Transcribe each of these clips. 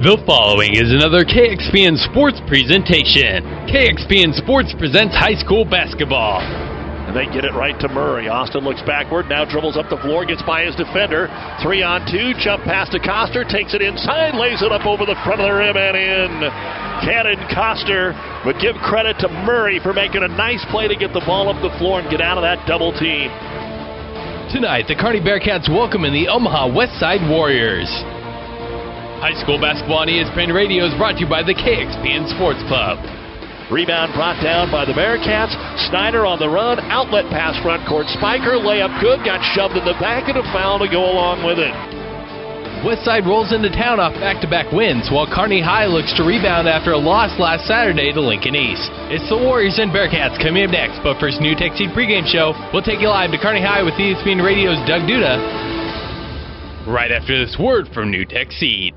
The following is another KXPN Sports presentation. KXPN Sports presents high school basketball. And they get it right to Murray. Austin looks backward, now dribbles up the floor, gets by his defender. Three on two, jump pass to Coster, takes it inside, lays it up over the front of the rim and in. Cannon Coster would give credit to Murray for making a nice play to get the ball up the floor and get out of that double team. Tonight, the Kearney Bearcats welcome in the Omaha Westside Warriors. High school basketball on ESPN Radio is brought to you by the KXPN Sports Club. Rebound brought down by the Bearcats. Snyder on the run. Outlet pass front court. Spiker layup good. Got shoved in the back and a foul to go along with it. Westside rolls into town off back-to-back wins, while Kearney High looks to rebound after a loss last Saturday to Lincoln East. It's the Warriors and Bearcats coming up next, but first, NuTech Seed pregame show. We'll take you live to Kearney High with ESPN Radio's Doug Duda. Right after this word from NuTech Seed.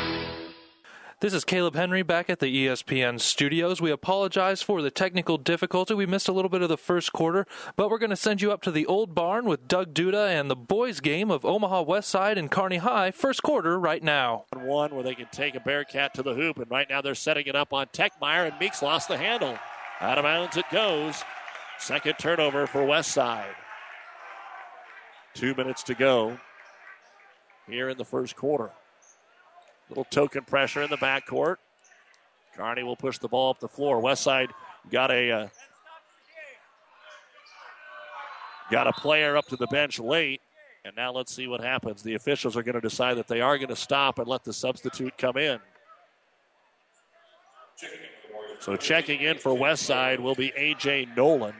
This is Caleb Henry back at the ESPN studios. We apologize for the technical difficulty. We missed a little bit of the first quarter, but we're going to send you up to the old barn with Doug Duda and the boys' game of Omaha West Side and Kearney High, first quarter right now. One where they can take a Bearcat to the hoop, and right now they're setting it up on Techmeyer, and Meeks lost the handle. Out of bounds it goes. Second turnover for West Side. Two minutes to go here in the first quarter. Little token pressure in the backcourt. Kearney will push the ball up the floor. Westside got a uh, got a player up to the bench late, and now let's see what happens. The officials are going to decide that they are going to stop and let the substitute come in. So checking in for Westside will be AJ Nolan.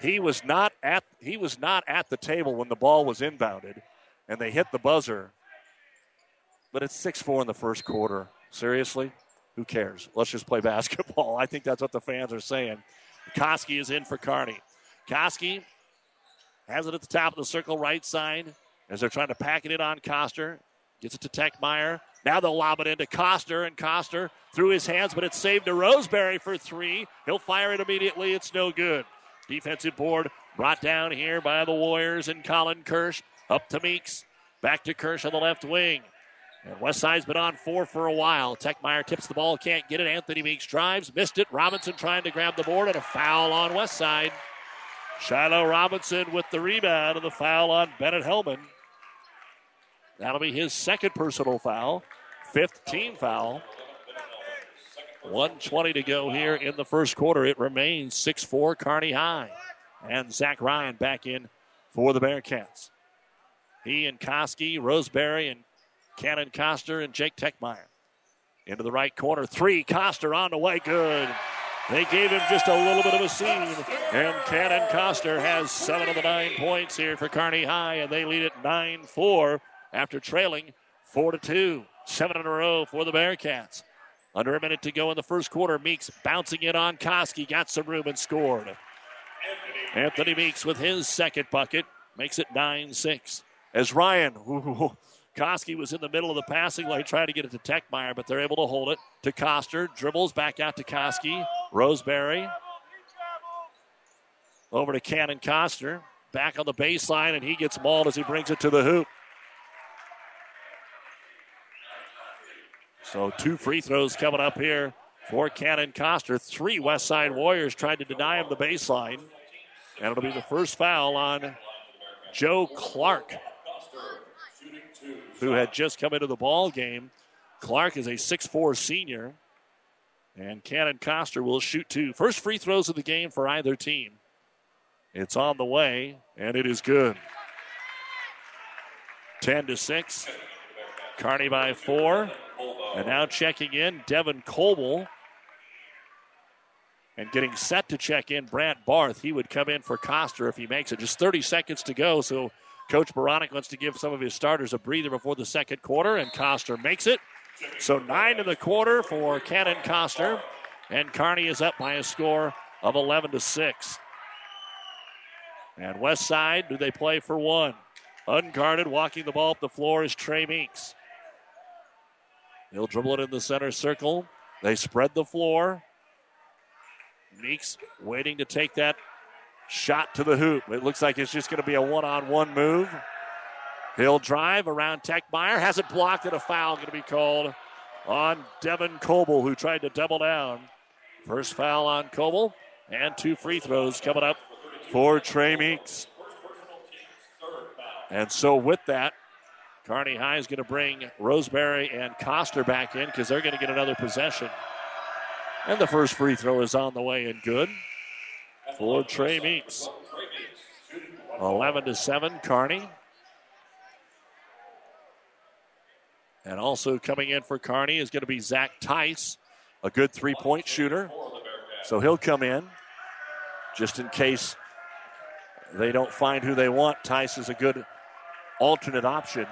He was not at he was not at the table when the ball was inbounded, and they hit the buzzer but it's 6 4 in the first quarter. Seriously? Who cares? Let's just play basketball. I think that's what the fans are saying. Koski is in for Kearney. Koski has it at the top of the circle, right side, as they're trying to pack it in on Coster. Gets it to Techmeyer. Now they'll lob it into Coster, and Coster through his hands, but it's saved to Roseberry for three. He'll fire it immediately. It's no good. Defensive board brought down here by the Warriors and Colin Kirsch. Up to Meeks. Back to Kirsch on the left wing. And Westside's been on four for a while. Techmeyer tips the ball, can't get it. Anthony Meeks drives, missed it. Robinson trying to grab the board, and a foul on Westside. Shiloh Robinson with the rebound, and the foul on Bennett Hellman. That'll be his second personal foul, fifth team foul. 120 to go here in the first quarter. It remains 6 4 Kearney High. And Zach Ryan back in for the Bearcats. He and Koski, Roseberry, and Cannon Coster and Jake Techmeyer. Into the right corner. Three. Coster on the way. Good. They gave him just a little bit of a scene. And Cannon Coster has seven of the nine points here for Kearney High, and they lead it 9 4 after trailing 4 to 2. Seven in a row for the Bearcats. Under a minute to go in the first quarter. Meeks bouncing it on Koski. Got some room and scored. Anthony Meeks with his second bucket makes it 9 6. As Ryan, Koski was in the middle of the passing lane trying to get it to Techmeyer, but they're able to hold it to Coster. Dribbles back out to Koski. Roseberry. Over to Cannon Coster. Back on the baseline, and he gets mauled as he brings it to the hoop. So two free throws coming up here for Cannon Coster. Three West Side Warriors tried to deny him the baseline. And it'll be the first foul on Joe Clark who had just come into the ball game. Clark is a 6'4 senior. And Cannon Coster will shoot two. First free throws of the game for either team. It's on the way, and it is good. 10 to 6. Kearney by four. And now checking in, Devin Coble. And getting set to check in, Brant Barth. He would come in for Coster if he makes it. Just 30 seconds to go, so Coach Baronic wants to give some of his starters a breather before the second quarter, and Coster makes it. So nine in the quarter for Cannon Coster, and Kearney is up by a score of 11 to six. And West Side, do they play for one? Unguarded, walking the ball up the floor is Trey Meeks. He'll dribble it in the center circle. They spread the floor. Meeks waiting to take that shot to the hoop. It looks like it's just going to be a one on one move. He'll drive around Techmeyer. Has it blocked, and a foul going to be called on Devin Coble, who tried to double down. First foul on Coble, and two free throws coming up for Trey Meeks. And so, with that, Kearney High is going to bring Roseberry and Coster back in because they're going to get another possession. And the first free throw is on the way and good for Trey Meeks. 11 to 7, Kearney. And also coming in for Kearney is going to be Zach Tice, a good three point shooter. So he'll come in just in case they don't find who they want. Tice is a good alternate option.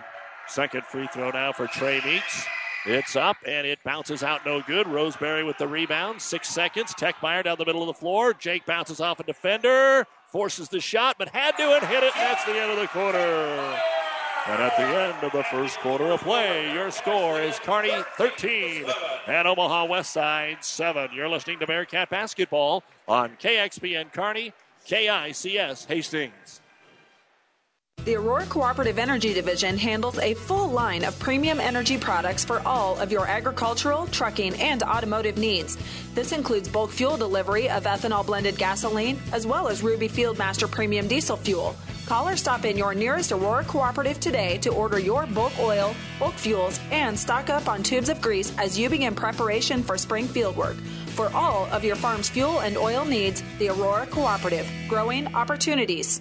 Second free throw now for Trey Meeks. It's up and it bounces out no good. Roseberry with the rebound. Six seconds. Tech Techmeyer down the middle of the floor. Jake bounces off a defender. Forces the shot, but had to and hit it. And that's the end of the quarter. And at the end of the first quarter of play, your score is Kearney 13 and Omaha West Side 7. You're listening to Bearcat Basketball on KXPN Kearney, KICS Hastings. The Aurora Cooperative Energy Division handles a full line of premium energy products for all of your agricultural, trucking, and automotive needs. This includes bulk fuel delivery of ethanol blended gasoline, as well as Ruby Fieldmaster Premium Diesel Fuel. Call or stop in your nearest Aurora Cooperative today to order your bulk oil, bulk fuels, and stock up on tubes of grease as you begin preparation for spring field work. For all of your farm's fuel and oil needs, the Aurora Cooperative, growing opportunities.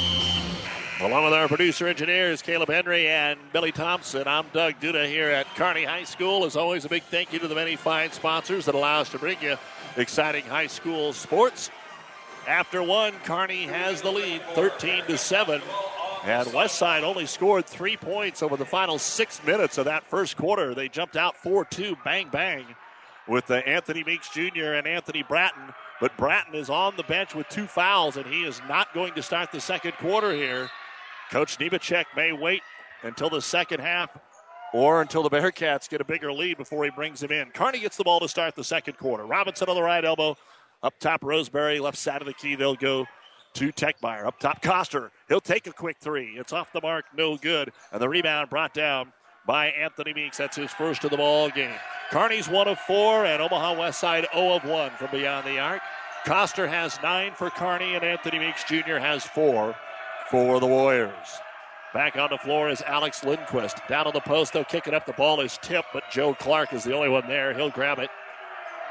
Along with our producer engineers, Caleb Henry and Billy Thompson, I'm Doug Duda here at Kearney High School. As always, a big thank you to the many fine sponsors that allow us to bring you exciting high school sports. After one, Kearney has the lead, 13 to 7. And Westside only scored three points over the final six minutes of that first quarter. They jumped out 4 2, bang, bang, with uh, Anthony Meeks Jr. and Anthony Bratton. But Bratton is on the bench with two fouls, and he is not going to start the second quarter here. Coach Nemechek may wait until the second half or until the Bearcats get a bigger lead before he brings him in. Kearney gets the ball to start the second quarter. Robinson on the right elbow. Up top, Roseberry, left side of the key. They'll go to Techmeyer. Up top, Coster. He'll take a quick three. It's off the mark, no good. And the rebound brought down by Anthony Meeks. That's his first of the ball game. Kearney's one of four, and Omaha West Side 0 of 1 from beyond the arc. Coster has nine for Kearney, and Anthony Meeks Jr. has four for the Warriors. Back on the floor is Alex Lindquist. Down on the post, they'll kick it up. The ball is tipped, but Joe Clark is the only one there. He'll grab it.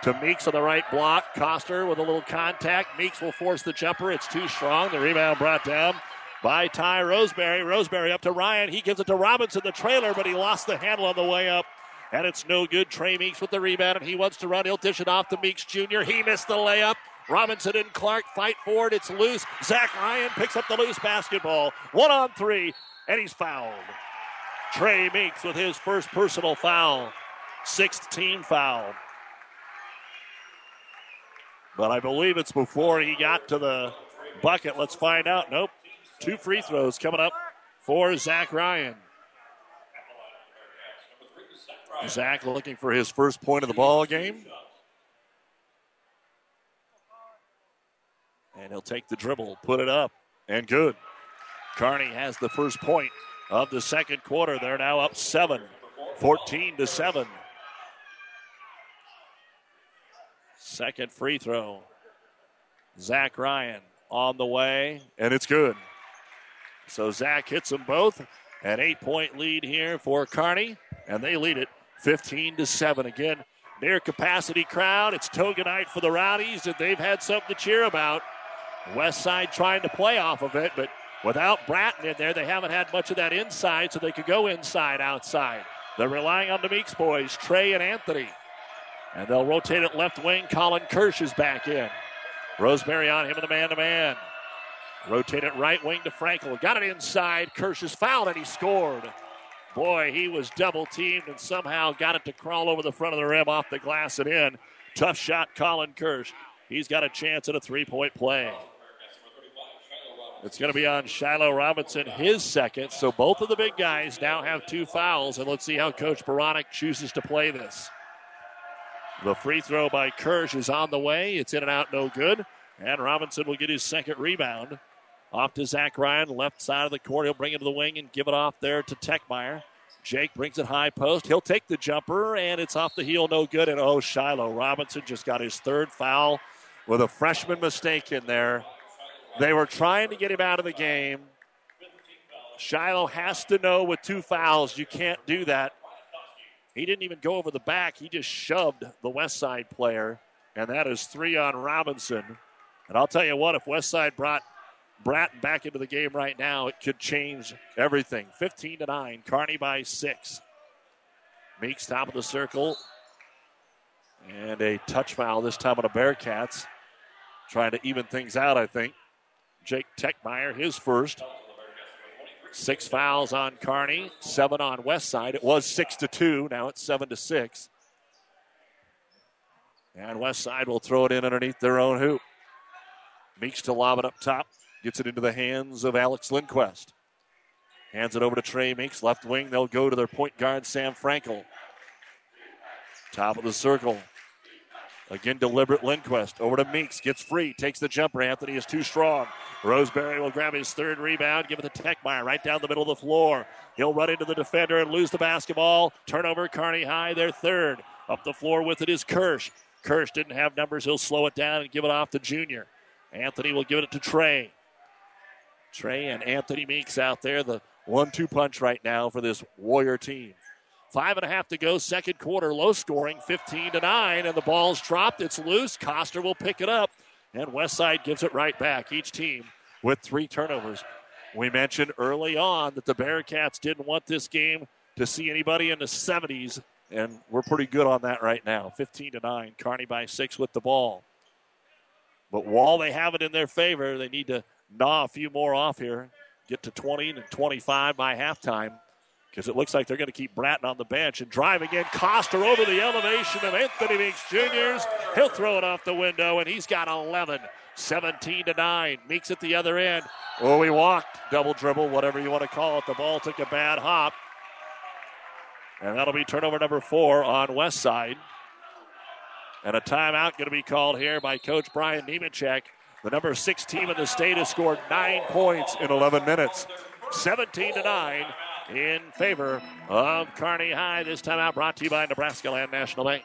To Meeks on the right block. Coster with a little contact. Meeks will force the jumper. It's too strong. The rebound brought down by Ty Roseberry. Roseberry up to Ryan. He gives it to Robinson, the trailer, but he lost the handle on the way up. And it's no good. Trey Meeks with the rebound, and he wants to run. He'll dish it off to Meeks Jr. He missed the layup. Robinson and Clark fight for it. It's loose. Zach Ryan picks up the loose basketball. One on three, and he's fouled. Trey Meeks with his first personal foul. Sixth team foul. But I believe it's before he got to the bucket. Let's find out. Nope. Two free throws coming up for Zach Ryan. Zach looking for his first point of the ball game. And he'll take the dribble, put it up, and good. Kearney has the first point of the second quarter. They're now up seven, 14 to 7. Second free throw. Zach Ryan on the way, and it's good. So Zach hits them both, An eight point lead here for Kearney, and they lead it 15 to 7. Again, near capacity crowd. It's Toga night for the Rowdies, and they've had something to cheer about. West Side trying to play off of it, but without Bratton in there, they haven't had much of that inside, so they could go inside, outside. They're relying on the Meeks boys, Trey and Anthony. And they'll rotate it left wing. Colin Kirsch is back in. Roseberry on him in the man to man. Rotate it right wing to Frankel. Got it inside. Kirsch is fouled and he scored. Boy, he was double teamed and somehow got it to crawl over the front of the rim off the glass and in. Tough shot, Colin Kirsch. He's got a chance at a three point play. It's going to be on Shiloh Robinson, his second. So both of the big guys now have two fouls, and let's see how Coach Beranek chooses to play this. The free throw by Kirsch is on the way. It's in and out, no good. And Robinson will get his second rebound. Off to Zach Ryan, left side of the court. He'll bring it to the wing and give it off there to Techmeyer. Jake brings it high post. He'll take the jumper, and it's off the heel, no good. And oh, Shiloh Robinson just got his third foul with a freshman mistake in there. They were trying to get him out of the game. Shiloh has to know with two fouls, you can't do that. He didn't even go over the back. He just shoved the West Side player, and that is three on Robinson. And I'll tell you what, if West Side brought Bratton back into the game right now, it could change everything. 15 to 9, Kearney by six. Meeks top of the circle. And a touch foul this time on the Bearcats. Trying to even things out, I think. Jake Techmeyer, his first. Six fouls on Kearney, seven on West Side. It was six to two. Now it's seven to six. And West Side will throw it in underneath their own hoop. Meeks to lob it up top. Gets it into the hands of Alex Lindquist. Hands it over to Trey Meeks. Left wing. They'll go to their point guard, Sam Frankel. Top of the circle. Again, deliberate Lindquist. Over to Meeks. Gets free. Takes the jumper. Anthony is too strong. Roseberry will grab his third rebound. Give it to Techmeyer right down the middle of the floor. He'll run into the defender and lose the basketball. Turnover. Kearney High, their third. Up the floor with it is Kirsch. Kirsch didn't have numbers. He'll slow it down and give it off to Junior. Anthony will give it to Trey. Trey and Anthony Meeks out there, the one two punch right now for this Warrior team. Five and a half to go, second quarter, low scoring, 15 to 9, and the ball's dropped. It's loose. Coster will pick it up, and Westside gives it right back. Each team with three turnovers. We mentioned early on that the Bearcats didn't want this game to see anybody in the 70s, and we're pretty good on that right now. 15 to 9, Kearney by six with the ball. But while they have it in their favor, they need to gnaw a few more off here, get to 20 and 25 by halftime because it looks like they're going to keep Bratton on the bench and drive again. Coster over the elevation of Anthony Meeks Jr.'s. He'll throw it off the window, and he's got 11. 17 to 9. Meeks at the other end. Oh, he walked. Double dribble, whatever you want to call it. The ball took a bad hop. And that'll be turnover number four on West Side. And a timeout going to be called here by Coach Brian Nemechek. The number six team in the state has scored nine points in 11 minutes. 17 to 9 in favor of Kearney High. This time out brought to you by Nebraska Land National Bank.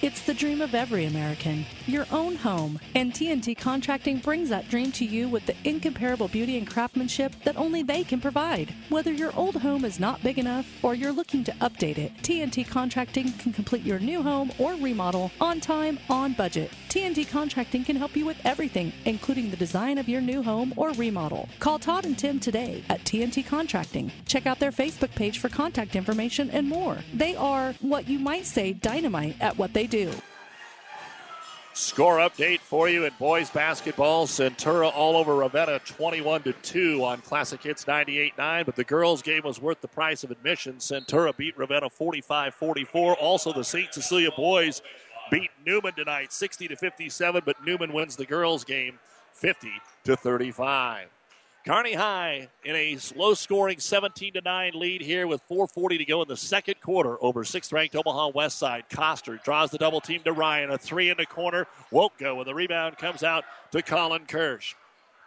It's the dream of every American, your own home. And TNT Contracting brings that dream to you with the incomparable beauty and craftsmanship that only they can provide. Whether your old home is not big enough or you're looking to update it, TNT Contracting can complete your new home or remodel on time, on budget. TNT Contracting can help you with everything, including the design of your new home or remodel. Call Todd and Tim today at TNT Contracting. Check out their Facebook page for contact information and more. They are what you might say dynamite at what they do. Score update for you in boys basketball. Centura all over Ravenna 21 to 2 on Classic Hits 98-9, but the girls game was worth the price of admission. Centura beat Ravenna 45-44. Also the St. Cecilia boys beat Neumann tonight 60 to 57, but Neumann wins the girls game 50 to 35. Kearney High in a low scoring 17 to 9 lead here with 440 to go in the second quarter over sixth ranked Omaha West Side. Coster draws the double team to Ryan. A three in the corner won't go, and the rebound comes out to Colin Kirsch.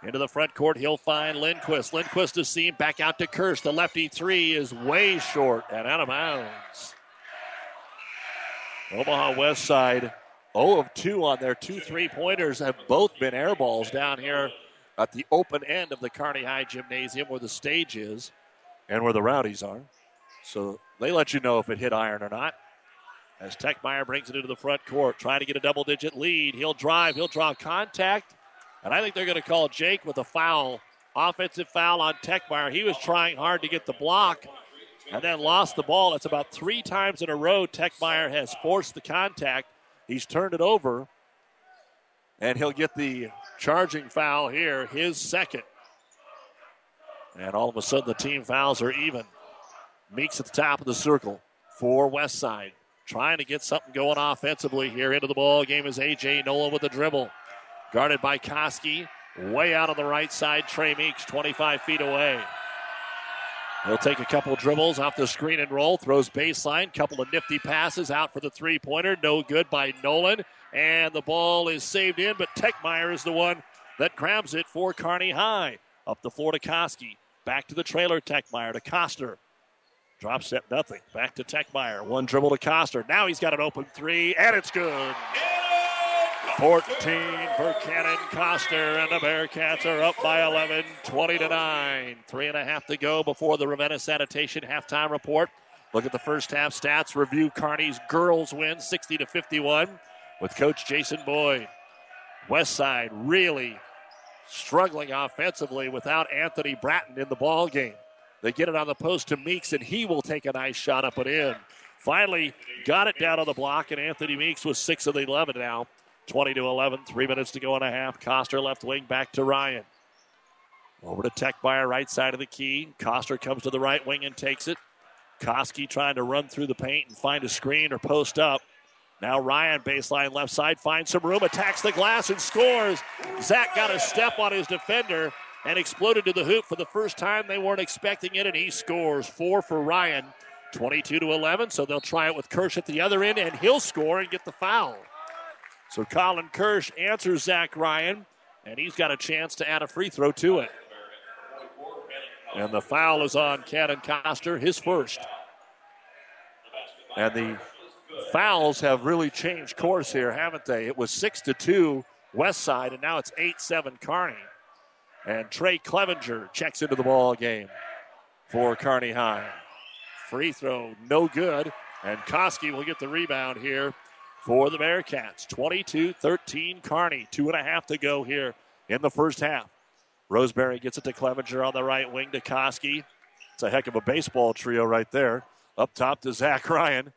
Into the front court, he'll find Lindquist. Lindquist to seam, back out to Kirsch. The lefty three is way short and out of bounds. Omaha West Side 0 of 2 on their two three pointers have both been air balls down here at the open end of the Kearney High Gymnasium where the stage is and where the Rowdies are. So they let you know if it hit iron or not. As Techmeyer brings it into the front court, trying to get a double digit lead. He'll drive, he'll draw contact, and I think they're going to call Jake with a foul. Offensive foul on Techmeyer. He was trying hard to get the block and then lost the ball. It's about three times in a row Techmeyer has forced the contact. He's turned it over, and he'll get the charging foul here, his second. And all of a sudden, the team fouls are even. Meeks at the top of the circle for West Side. Trying to get something going offensively here into the ball game is A.J. Nolan with the dribble. Guarded by Koski. Way out on the right side, Trey Meeks, 25 feet away. He'll take a couple dribbles off the screen and roll, throws baseline, couple of nifty passes out for the three pointer. No good by Nolan. And the ball is saved in, but Techmeyer is the one that grabs it for Kearney High. Up the floor to Koski. Back to the trailer, Techmeyer to Coster. Drop step, nothing. Back to Techmeyer. One dribble to Coster. Now he's got an open three, and it's good. 14 for Cannon Coster, and the Bearcats are up by 11, 20 to 9. Three and a half to go before the Ravenna Sanitation halftime report. Look at the first half stats. Review Kearney's girls win 60 to 51 with Coach Jason Boyd. West Side really struggling offensively without Anthony Bratton in the ball game. They get it on the post to Meeks, and he will take a nice shot up and in. Finally, got it down on the block, and Anthony Meeks was 6 of the 11 now. 20 to 11, three minutes to go and a half. Coster left wing back to Ryan. Over to Tech Techmeyer, right side of the key. Coster comes to the right wing and takes it. Koski trying to run through the paint and find a screen or post up. Now Ryan, baseline left side, finds some room, attacks the glass and scores. Zach got a step on his defender and exploded to the hoop for the first time. They weren't expecting it, and he scores. Four for Ryan, 22 to 11. So they'll try it with Kirsch at the other end, and he'll score and get the foul. So Colin Kirsch answers Zach Ryan, and he's got a chance to add a free throw to it. And the foul is on Cannon Coster, his first. And the fouls have really changed course here, haven't they? It was six to two West Side, and now it's eight seven Kearney. And Trey Clevenger checks into the ball game for Kearney High. Free throw, no good. And Koski will get the rebound here for the Bearcats. 22 13 Kearney. Two and a half to go here in the first half. Roseberry gets it to Clevenger on the right wing to Koski. It's a heck of a baseball trio right there. Up top to Zach Ryan.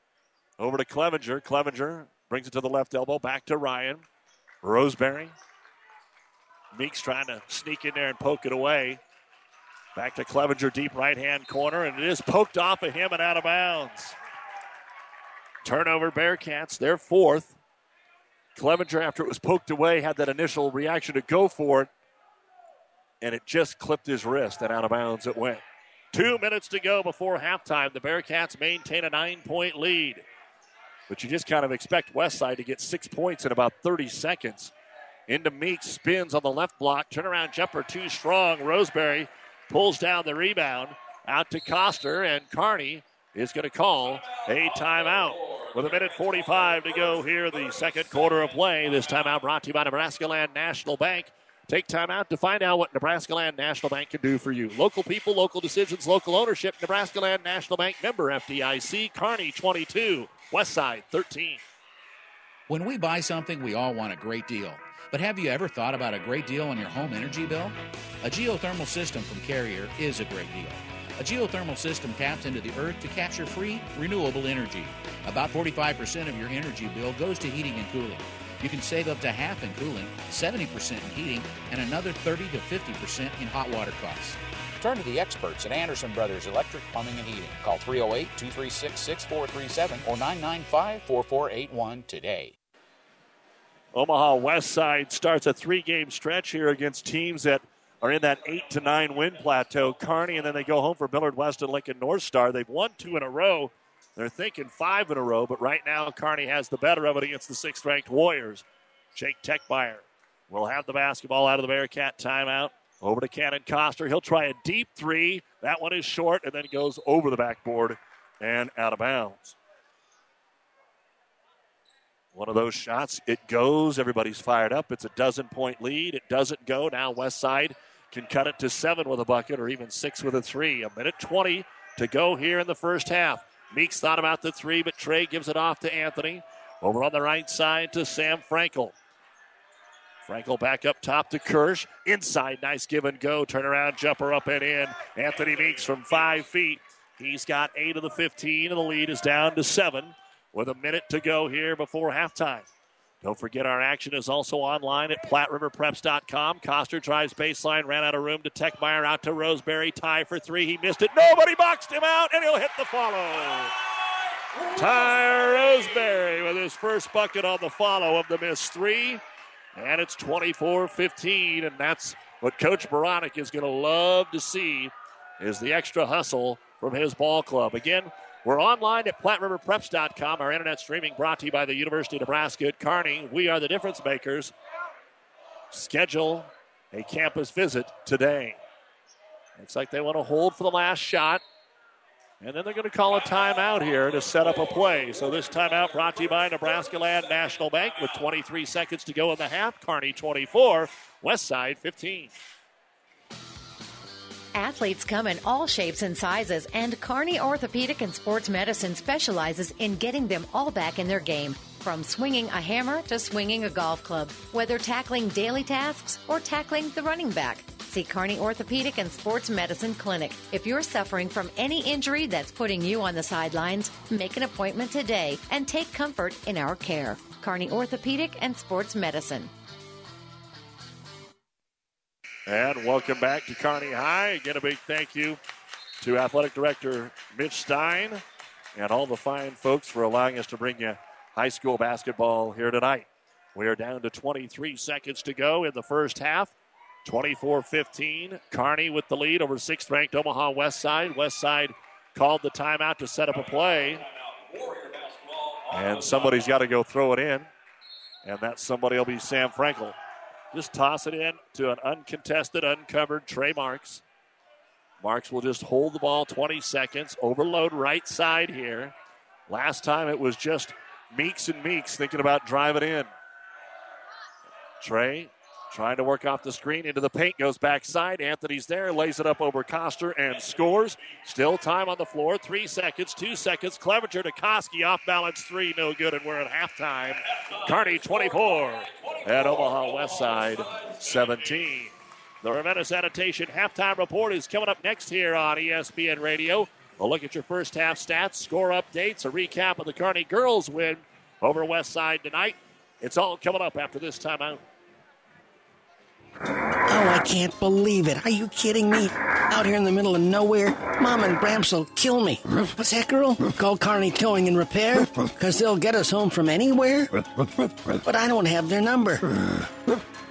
Over to Clevenger. Clevenger brings it to the left elbow. Back to Ryan. Roseberry. Meeks trying to sneak in there and poke it away. Back to Clevenger, deep right hand corner, and it is poked off of him and out of bounds. Turnover Bearcats, their fourth. Clevenger, after it was poked away, had that initial reaction to go for it, and it just clipped his wrist and out of bounds it went. Two minutes to go before halftime. The Bearcats maintain a nine point lead. But you just kind of expect Westside to get six points in about 30 seconds. Into Meeks, spins on the left block. Turnaround jumper too strong. Roseberry pulls down the rebound. Out to Coster, and Kearney is going to call a timeout. With a minute 45 to go here, the second quarter of play. This timeout brought to you by Nebraska Land National Bank. Take time out to find out what Nebraska Land National Bank can do for you. Local people, local decisions, local ownership. Nebraska Land National Bank member FDIC. Kearney 22, Westside 13. When we buy something, we all want a great deal. But have you ever thought about a great deal on your home energy bill? A geothermal system from Carrier is a great deal. A geothermal system taps into the earth to capture free, renewable energy. About 45% of your energy bill goes to heating and cooling. You can save up to half in cooling, 70% in heating, and another 30 to 50% in hot water costs. Turn to the experts at Anderson Brothers Electric Plumbing and Heating. Call 308 236 6437 or 995 4481 today. Omaha West Side starts a three game stretch here against teams that are in that eight to nine win plateau. Kearney, and then they go home for Millard West and Lincoln North Star. They've won two in a row. They're thinking five in a row, but right now Kearney has the better of it against the sixth ranked Warriors. Jake Techmeyer will have the basketball out of the Bearcat timeout. Over to Cannon Coster. He'll try a deep three. That one is short and then goes over the backboard and out of bounds. One of those shots, it goes. Everybody's fired up. It's a dozen point lead. It doesn't go. Now West Side can cut it to seven with a bucket or even six with a three. A minute 20 to go here in the first half. Meeks thought about the three, but Trey gives it off to Anthony. Over on the right side to Sam Frankel. Frankel back up top to Kirsch. Inside, nice give and go. Turnaround jumper up and in. Anthony Meeks from five feet. He's got eight of the 15, and the lead is down to seven with a minute to go here before halftime. Don't forget our action is also online at PlatteRiverPreps.com. Coster drives baseline, ran out of room to Techmeyer, out to Roseberry. Tie for three. He missed it. Nobody boxed him out, and he'll hit the follow. Ty Roseberry with his first bucket on the follow of the missed three. And it's 24 15, and that's what Coach Baranek is going to love to see is the extra hustle from his ball club. Again, we're online at PlatteRiverPreps.com. Our internet streaming brought to you by the University of Nebraska at Kearney. We are the difference makers. Schedule a campus visit today. Looks like they want to hold for the last shot. And then they're going to call a timeout here to set up a play. So this timeout brought to you by Nebraska Land National Bank with 23 seconds to go in the half. Kearney 24, West Side 15. Athletes come in all shapes and sizes, and Kearney Orthopedic and Sports Medicine specializes in getting them all back in their game. From swinging a hammer to swinging a golf club, whether tackling daily tasks or tackling the running back. See Kearney Orthopedic and Sports Medicine Clinic. If you're suffering from any injury that's putting you on the sidelines, make an appointment today and take comfort in our care. Kearney Orthopedic and Sports Medicine. And welcome back to Kearney High. Again, a big thank you to Athletic Director Mitch Stein and all the fine folks for allowing us to bring you high school basketball here tonight. We are down to 23 seconds to go in the first half. 24 15. Kearney with the lead over sixth ranked Omaha West Side. West Side called the timeout to set up a play. And somebody's got to go throw it in. And that somebody will be Sam Frankel. Just toss it in to an uncontested, uncovered Trey Marks. Marks will just hold the ball 20 seconds, overload right side here. Last time it was just Meeks and Meeks thinking about driving in. Trey trying to work off the screen into the paint, goes backside. Anthony's there, lays it up over Coster and scores. Still time on the floor. Three seconds, two seconds. Clevenger to Koski, off balance three, no good, and we're at halftime. Kearney 24 at Omaha West Side 17. The Ravenna Sanitation halftime report is coming up next here on ESPN Radio. A look at your first half stats, score updates, a recap of the Kearney girls win over West Side tonight. It's all coming up after this timeout. Oh, I can't believe it. Are you kidding me? Out here in the middle of nowhere, Mom and Bramps will kill me. What's that, girl? Call Kearney Towing and Repair? Because they'll get us home from anywhere? But I don't have their number.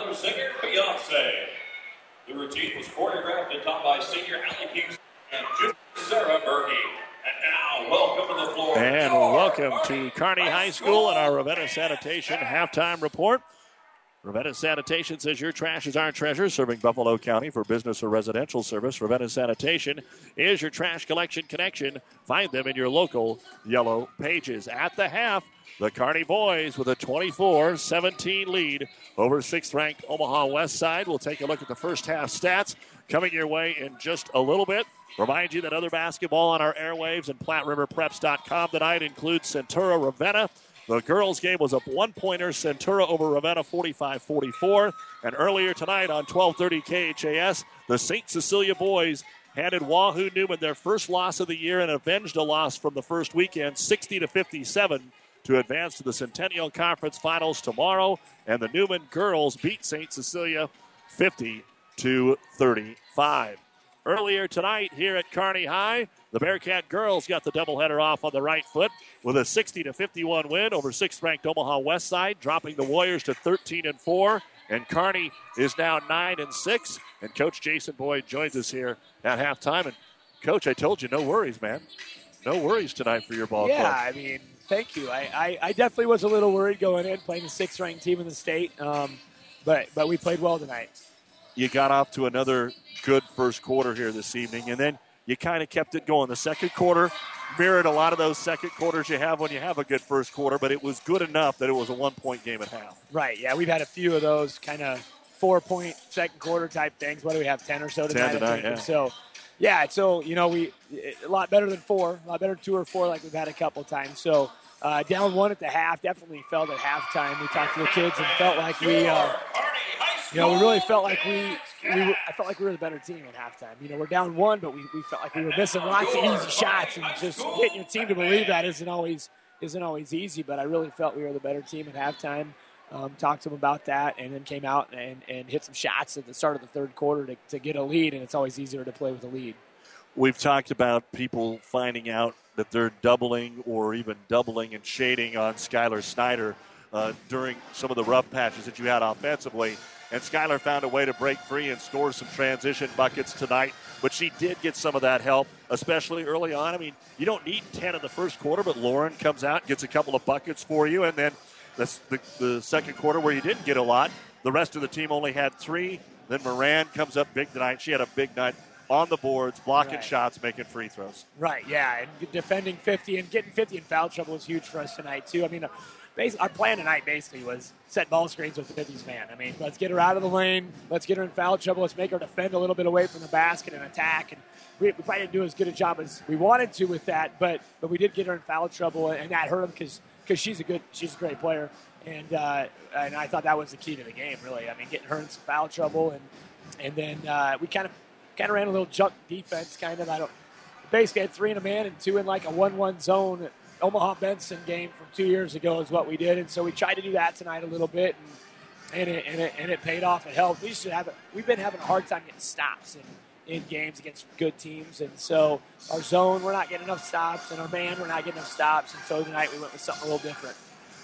popular singer Beyonce. The routine was choreographed and taught by senior Allie Hughes and Sarah Berge. And now, welcome to the floor. And welcome to Kearney High School and our Ravenna Sanitation halftime report. Ravenna Sanitation says your trash is our treasure, serving Buffalo County for business or residential service. Ravenna Sanitation is your trash collection connection. Find them in your local yellow pages. At the half, the Kearney boys with a 24 17 lead over sixth ranked Omaha West Side. We'll take a look at the first half stats coming your way in just a little bit. Remind you that other basketball on our airwaves and PlatteRiverPreps.com tonight includes Centura Ravenna. The girls' game was a one-pointer, Centura over Ravenna 45-44. And earlier tonight on 1230 KHAS, the St. Cecilia boys handed Wahoo Neumann their first loss of the year and avenged a loss from the first weekend, 60 to 57, to advance to the Centennial Conference Finals tomorrow. And the Neumann girls beat St. Cecilia 50 to 35. Earlier tonight here at Kearney High, the Bearcat girls got the doubleheader off on the right foot with a 60 to 51 win over sixth-ranked Omaha West Side, dropping the Warriors to 13 and 4. And Kearney is now 9 and 6. And Coach Jason Boyd joins us here at halftime. And Coach, I told you, no worries, man. No worries tonight for your ball yeah, club. I mean, thank you. I, I, I, definitely was a little worried going in playing the sixth-ranked team in the state, um, but but we played well tonight. You got off to another good first quarter here this evening, and then you kind of kept it going. The second quarter mirrored a lot of those second quarters you have when you have a good first quarter, but it was good enough that it was a one-point game at half. Right. Yeah, we've had a few of those kind of four-point second quarter type things. What do we have? Ten or so tonight. Ten tonight yeah. So. Yeah, so you know we a lot better than four, a lot better two or four like we've had a couple times. So uh, down one at the half, definitely felt at halftime. We talked to the kids and felt like we, uh, you know, we really felt like we, we were, I felt like we were the better team at halftime. You know, we're down one, but we, we felt like we were missing lots of easy shots, and just getting your team to believe that isn't always isn't always easy. But I really felt we were the better team at halftime. Um, talked to them about that, and then came out and, and hit some shots at the start of the third quarter to, to get a lead, and it's always easier to play with a lead. We've talked about people finding out that they're doubling or even doubling and shading on Skylar Snyder uh, during some of the rough patches that you had offensively. And Skylar found a way to break free and score some transition buckets tonight. But she did get some of that help, especially early on. I mean, you don't need 10 in the first quarter, but Lauren comes out, gets a couple of buckets for you. And then that's the, the second quarter where you didn't get a lot. The rest of the team only had three. Then Moran comes up big tonight. She had a big night on the boards, blocking Right. shots, making free throws. Right, yeah, and defending 50 and getting 50 in foul trouble was huge for us tonight too. I mean, uh, our plan tonight basically was set ball screens with 50's man. I mean, let's get her out of the lane, let's get her in foul trouble, let's make her defend a little bit away from the basket and attack. And we, we probably didn't do as good a job as we wanted to with that, but but we did get her in foul trouble, and that hurt them because because she's a good she's a great player, and uh, and I thought that was the key to the game really. I mean, getting her in some foul trouble and and then uh, we kind of kind of ran a little junk defense, kind of. I don't basically had three in a man and two in like a one-one zone. Omaha Benson game from two years ago is what we did, and so we tried to do that tonight a little bit, and and it, and it, and it paid off. It helped. We used have it. We've been having a hard time getting stops in, in games against good teams, and so our zone we're not getting enough stops, and our man we're not getting enough stops, and so tonight we went with something a little different.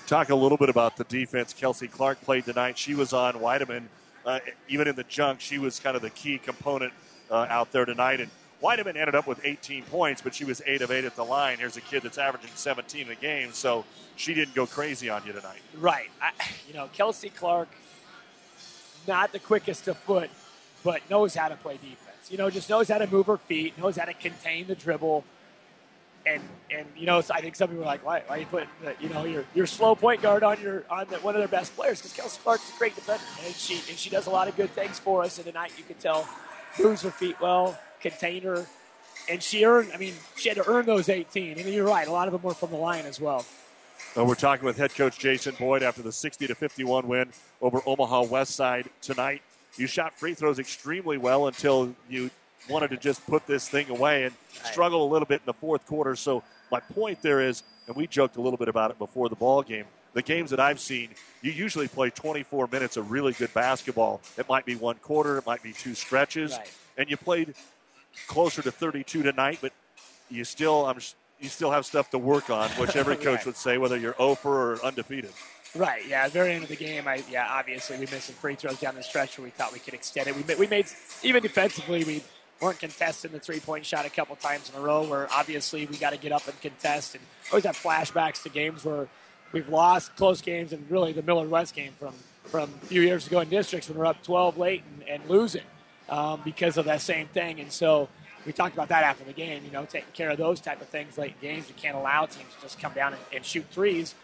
Talk a little bit about the defense. Kelsey Clark played tonight. She was on Weideman. Uh, even in the junk, she was kind of the key component uh, out there tonight. And Weideman ended up with 18 points, but she was 8 of 8 at the line. Here's a kid that's averaging 17 in a game, so she didn't go crazy on you tonight. Right. I, you know, Kelsey Clark, not the quickest of foot, but knows how to play defense. You know, just knows how to move her feet, knows how to contain the dribble. And, and you know, so I think some people are like, why, why you the, you know, your, your slow point guard on your on the, one of their best players? Because Kelsey Clark's a great defender, and she and she does a lot of good things for us. And tonight, you could tell, moves her feet well, contain her, and she earned. I mean, she had to earn those 18. I And you're right, a lot of them were from the line as well. We're talking with head coach Jason Boyd after the 60 to 51 win over Omaha West Side tonight. You shot free throws extremely well until you wanted to just put this thing away and struggle a little bit in the fourth quarter. So my point there is, and we joked a little bit about it before the ball game. The games that I've seen, you usually play 24 minutes of really good basketball. It might be one quarter, it might be two stretches, and you played closer to 32 tonight, but you still, I'm, you still have stuff to work on, which every coach Right. would say, whether you're 0 for or undefeated. Right. Yeah. At the very end of the game, I yeah. Obviously, we missed some free throws down the stretch where we thought we could extend it. We we made even defensively, we weren't contesting the three point shot a couple times in a row. Where obviously we got to get up and contest. And always have flashbacks to games where we've lost close games, and really the Millard West game from from a few years ago in districts when we're up 12 late and, and losing um, because of that same thing. And so we talked about that after the game, you know, taking care of those type of things late in games. We can't allow teams to just come down and, and shoot threes.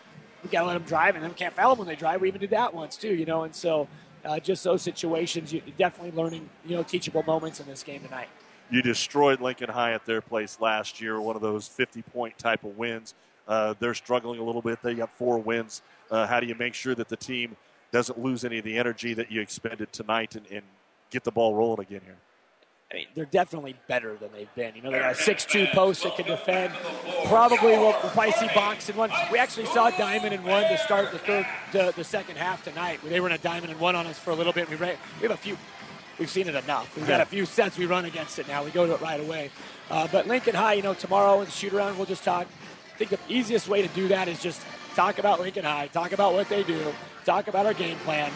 We got to let them drive, and then can't foul them when they drive. We even did that once, too, you know. And so uh, just those situations, you're definitely learning, you know, teachable moments in this game tonight. You destroyed Lincoln High at their place last year, one of those 50 point type of wins. Uh, they're struggling a little bit. They got four wins. Uh, how do you make sure that the team doesn't lose any of the energy that you expended tonight and, and get the ball rolling again here? I mean, they're definitely better than they've been. You know, they got a six-two post that can defend. Probably we'll, we'll probably see box in one. We actually saw diamond in one to start the third, the, the second half tonight. They were in a diamond in one on us for a little bit. We we have a few. We've seen it enough. We've got a few sets we run against it now. We go to it right away. Uh, but Lincoln High, you know, tomorrow in the shoot around, we'll just talk. I think the easiest way to do that is just talk about Lincoln High, talk about what they do, talk about our game plan,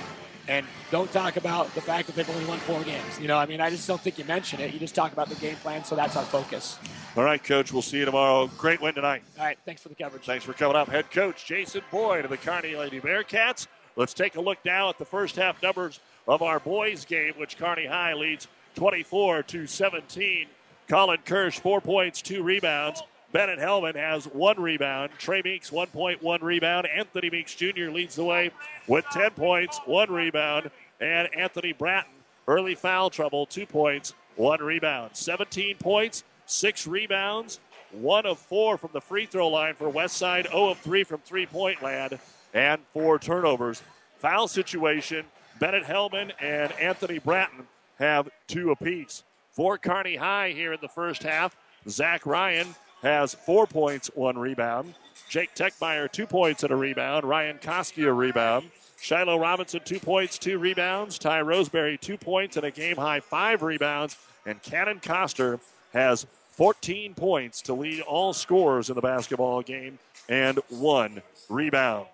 and don't talk about the fact that they've only won four games. You know, I mean, I just don't think you mention it. You just talk about the game plan, so that's our focus. All right, Coach. We'll see you tomorrow. Great win tonight. All right, thanks for the coverage. Thanks for coming up. Head coach Jason Boyd of the Kearney Lady Bearcats. Let's take a look now at the first half numbers of our boys game, which Kearney High leads 24 to 17. Colin Kirsch, four points, two rebounds. Bennett Hellman has one rebound. Trey Meeks, 1.1 rebound. Anthony Meeks Jr. leads the way with 10 points, one rebound. And Anthony Bratton, early foul trouble, two points, one rebound. 17 points, six rebounds, one of four from the free throw line for Westside, 0 of 3 from three point land, and four turnovers. Foul situation, Bennett Hellman and Anthony Bratton have two apiece. For Kearney High here in the first half, Zach Ryan has four points, one rebound. Jake Techmeyer, two points and a rebound. Ryan Koski, a rebound. Shiloh Robinson, two points, two rebounds. Ty Roseberry, two points and a game high five rebounds. And Cannon Coster has 14 points to lead all scorers in the basketball game and one rebound.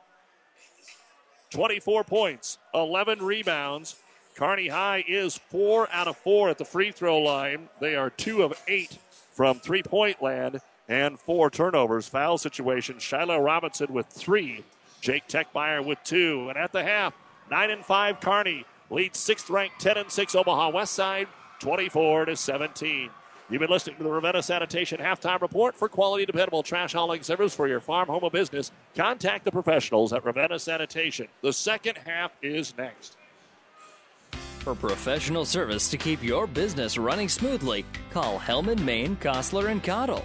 24 points, 11 rebounds. Kearney High is four out of four at the free throw line. They are two of eight from three point land and four turnovers. Foul situation. Shiloh Robinson with three. Jake Techmeyer with two. And at the half, nine and five Kearney leads sixth ranked 10 and six Omaha West Side, 24 to 17. You've been listening to the Ravenna Sanitation halftime report for quality, dependable trash hauling service for your farm, home, or business. Contact the professionals at Ravenna Sanitation. The second half is next. For professional service to keep your business running smoothly, call Hellman, Maine, Kostler, and Cottle.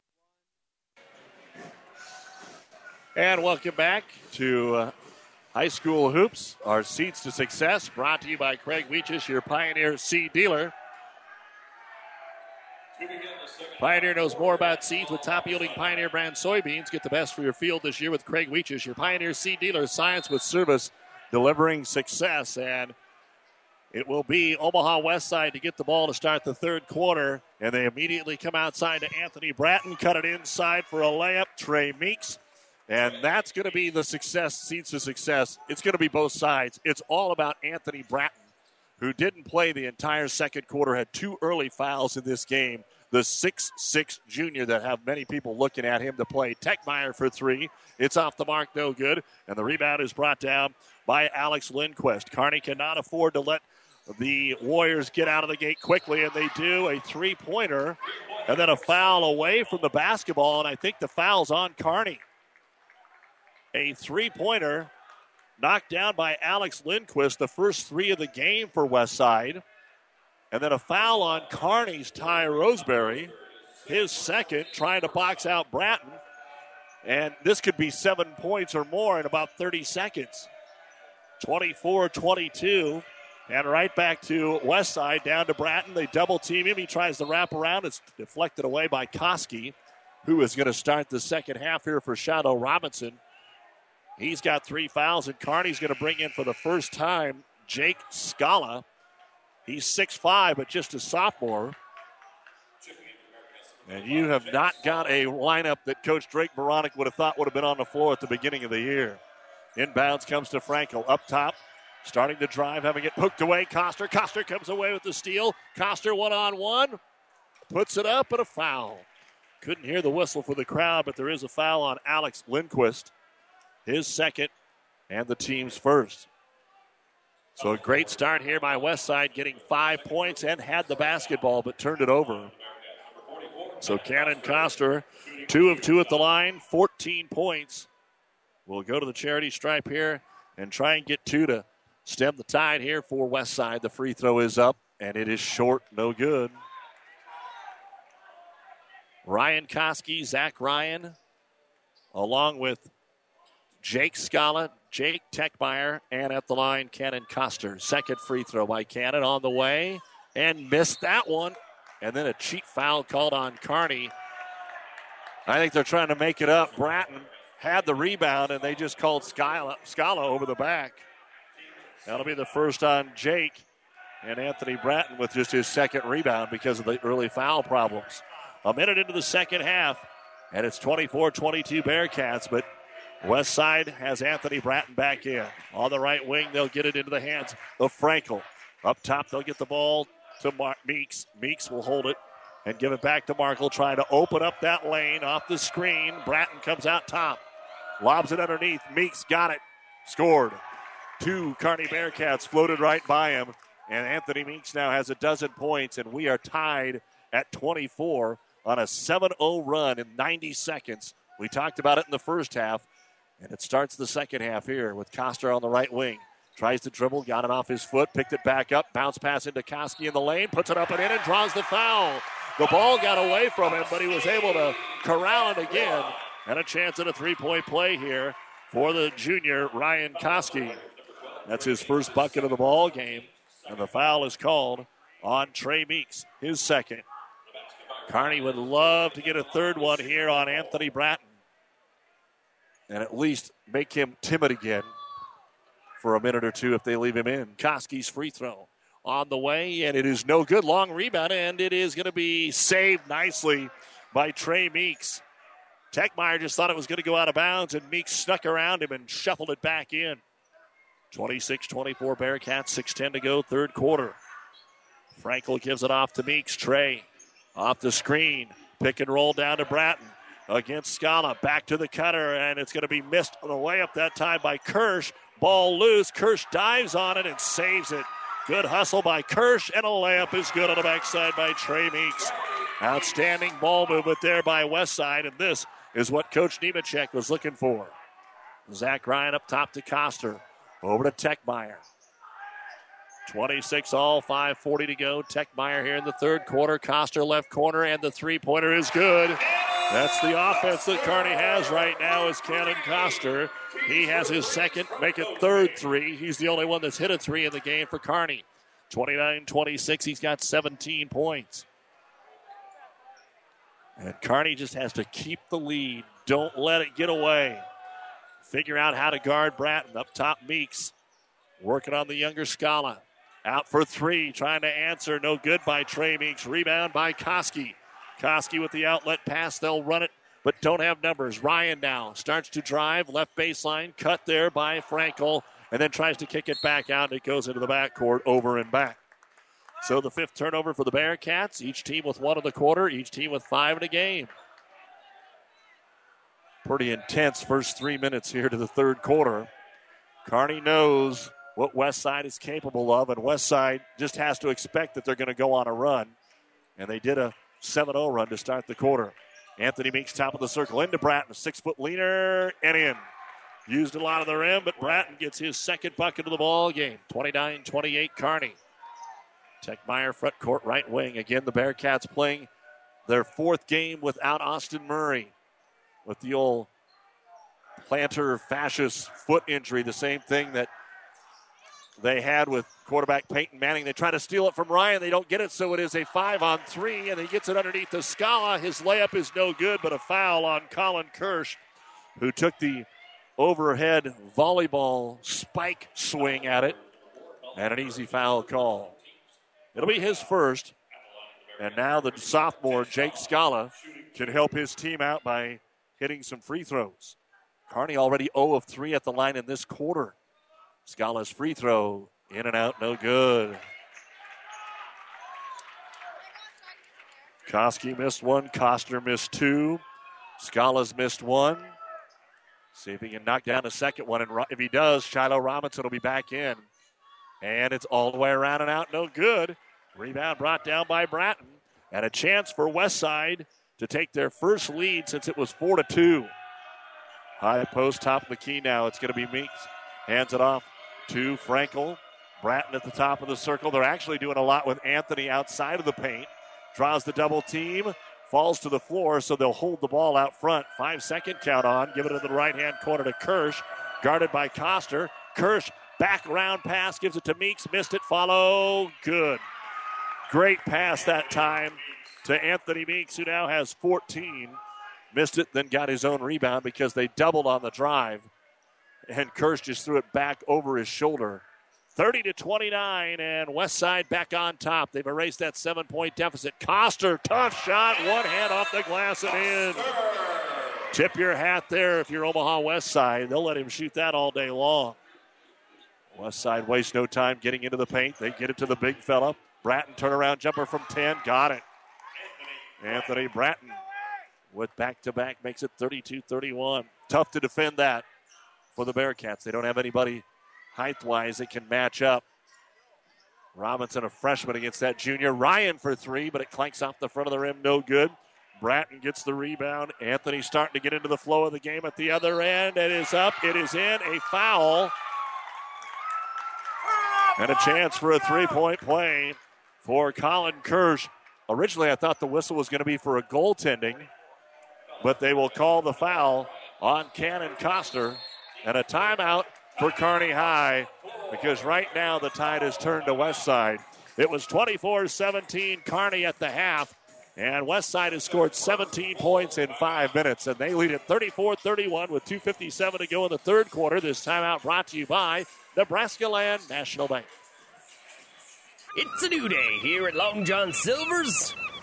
And welcome back to uh, High School Hoops. Our Seeds to Success brought to you by Craig Weeches, your Pioneer seed dealer. Pioneer knows more about seeds with top yielding Pioneer brand soybeans. Get the best for your field this year with Craig Weeches, your Pioneer seed dealer. Science with service, delivering success. And it will be Omaha West Side to get the ball to start the third quarter. And they immediately come outside to Anthony Bratton, cut it inside for a layup. Trey Meeks and that's going to be the success, seeds to success. It's going to be both sides. It's all about Anthony Bratton, who didn't play the entire second quarter, had two early fouls in this game. The six-six junior that have many people looking at him to play. Techmeyer for three. It's off the mark, no good. And the rebound is brought down by Alex Lindquist. Kearney cannot afford to let the Warriors get out of the gate quickly, and they do a three pointer and then a foul away from the basketball. And I think the foul's on Kearney. A three pointer knocked down by Alex Lindquist, the first three of the game for Westside. And then a foul on Kearney's Ty Roseberry. his second, trying to box out Bratton. And this could be seven points or more in about 30 seconds. 24 22. And right back to West Side, down to Bratton. They double team him. He tries to wrap around. It's deflected away by Koski, who is going to start the second half here for Shiloh Robinson. He's got three fouls, and Kearney's going to bring in for the first time Jake Scala. He's 6'5, but just a sophomore. And you have not got a lineup that Coach Drake Moronic would have thought would have been on the floor at the beginning of the year. Inbounds comes to Frankel up top. Starting to drive, having it hooked away. Coster. Coster comes away with the steal. Coster one on one. Puts it up and a foul. Couldn't hear the whistle for the crowd, but there is a foul on Alex Lindquist. His second and the team's first. So a great start here by Westside, getting five points and had the basketball, but turned it over. So Cannon Coster, two of two at the line, 14 points. We'll go to the charity stripe here and try and get two to stem the tide here for Westside. The free throw is up, and it is short, no good. Ryan Koski, Zach Ryan, along with Jake Scala, Jake Techmeyer, and at the line, Cannon Coster. Second free throw by Cannon on the way, and missed that one. And then a cheap foul called on Kearney. I think they're trying to make it up. Bratton had the rebound, and they just called Scala, Scala over the back. That'll be the first on Jake and Anthony Bratton with just his second rebound because of the early foul problems. A minute into the second half, and it's 24 22 Bearcats, but West Side has Anthony Bratton back in. On the right wing, they'll get it into the hands of Frankel. Up top, they'll get the ball to Mark Meeks. Meeks will hold it and give it back to Markle, trying to open up that lane off the screen. Bratton comes out top, lobs it underneath. Meeks got it, scored. Two Kearney Bearcats floated right by him, and Anthony Meeks now has a dozen points, and we are tied at 24 on a 7 0 run in 90 seconds. We talked about it in the first half, and it starts the second half here with Coster on the right wing. Tries to dribble, got it off his foot, picked it back up, bounce pass into Koski in the lane, puts it up and in, and draws the foul. The ball got away from him, but he was able to corral it again. And a chance at a three point play here for the junior Ryan Koski. That's his first bucket of the ball game. And the foul is called on Trey Meeks, his second. Kearney would love to get a third one here on Anthony Bratton and at least make him timid again for a minute or two if they leave him in. Koski's free throw on the way, and it is no good. Long rebound, and it is going to be saved nicely by Trey Meeks. Techmeyer just thought it was going to go out of bounds, and Meeks snuck around him and shuffled it back in. 26 24 Bearcats, 6 10 to go, third quarter. Frankel gives it off to Meeks. Trey off the screen. Pick and roll down to Bratton against Scala. Back to the cutter, and it's going to be missed on the way up that time by Kirsch. Ball loose. Kirsch dives on it and saves it. Good hustle by Kirsch, and a layup is good on the backside by Trey Meeks. Outstanding ball movement there by Westside, and this is what Coach Nemechek was looking for. Zach Ryan up top to Coster. Over to Techmeyer. 26 all, 5.40 to go. Techmeyer here in the third quarter. Coster left corner, and the three pointer is good. That's the offense that Kearney has right now is Cannon Coster. He has his second, make it third three. He's the only one that's hit a three in the game for Kearney. 29 26, he's got 17 points. And Kearney just has to keep the lead. Don't let it get away. Figure out how to guard Bratton. Up top, Meeks. Working on the younger Scala. Out for three, trying to answer. No good by Trey Meeks. Rebound by Koski. Koski with the outlet pass. They'll run it, but don't have numbers. Ryan now starts to drive. Left baseline. Cut there by Frankel. And then tries to kick it back out. And it goes into the backcourt over and back. So the fifth turnover for the Bearcats. Each team with one in the quarter. Each team with five in a game. Pretty intense first three minutes here to the third quarter. Kearney knows what Westside is capable of, and Westside just has to expect that they're going to go on a run. And they did a 7 0 run to start the quarter. Anthony Meeks, top of the circle, into Bratton. Six foot leaner and in. Used a lot of the rim, but Bratton gets his second bucket of the ball game. 29 28 Kearney. Techmeyer front court right wing. Again, the Bearcats playing their fourth game without Austin Murray with the old plantar fasciitis foot injury, the same thing that they had with quarterback Peyton Manning. They try to steal it from Ryan. They don't get it, so it is a five on three, and he gets it underneath the Scala. His layup is no good, but a foul on Colin Kirsch, who took the overhead volleyball spike swing at it, and an easy foul call. It'll be his first, and now the sophomore, Jake Scala, can help his team out by hitting some free throws. Kearney already 0 of 3 at the line in this quarter. Scala's free throw in and out, no good. Koski missed one, Coster missed two, Scala's missed one. See if he can knock down a second one, and if he does, Shiloh Robinson will be back in. And it's all the way around and out, no good. Rebound brought down by Bratton, and a chance for Westside to take their first lead since it was four to two. High post, top of the key now. It's going to be Meeks. Hands it off to Frankel. Bratton at the top of the circle. They're actually doing a lot with Anthony outside of the paint. Draws the double team. Falls to the floor, so they'll hold the ball out front. Five second count on. Give it to the right hand corner to Kirsch. Guarded by Coster. Kirsch back around pass. Gives it to Meeks. Missed it. Follow. Good. Great pass that time to Anthony Meeks, who now has 14 missed it, then got his own rebound because they doubled on the drive. And Kirsch just threw it back over his shoulder. 30 to 29, and West Side back on top. They've erased that seven point deficit. Coster, tough shot, one hand off the glass and in. Tip your hat there if you're Omaha West Side. They'll let him shoot that all day long. West Side wastes no time getting into the paint. They get it to the big fella. Bratton turnaround jumper from 10. Got it. Anthony Bratton with back to back makes it 32 31. Tough to defend that for the Bearcats. They don't have anybody height wise that can match up. Robinson, a freshman against that junior. Ryan for three, but it clanks off the front of the rim, no good. Bratton gets the rebound. Anthony starting to get into the flow of the game at the other end. It is up, it is in. A foul. And a chance for a three point play for Colin Kirsch. Originally, I thought the whistle was going to be for a goaltending but they will call the foul on Cannon Coster and a timeout for Kearney High because right now the tide has turned to West Side. It was 24 17 Kearney at the half, and West Side has scored 17 points in five minutes, and they lead at 34 31 with 2.57 to go in the third quarter. This timeout brought to you by Nebraska Land National Bank. It's a new day here at Long John Silver's.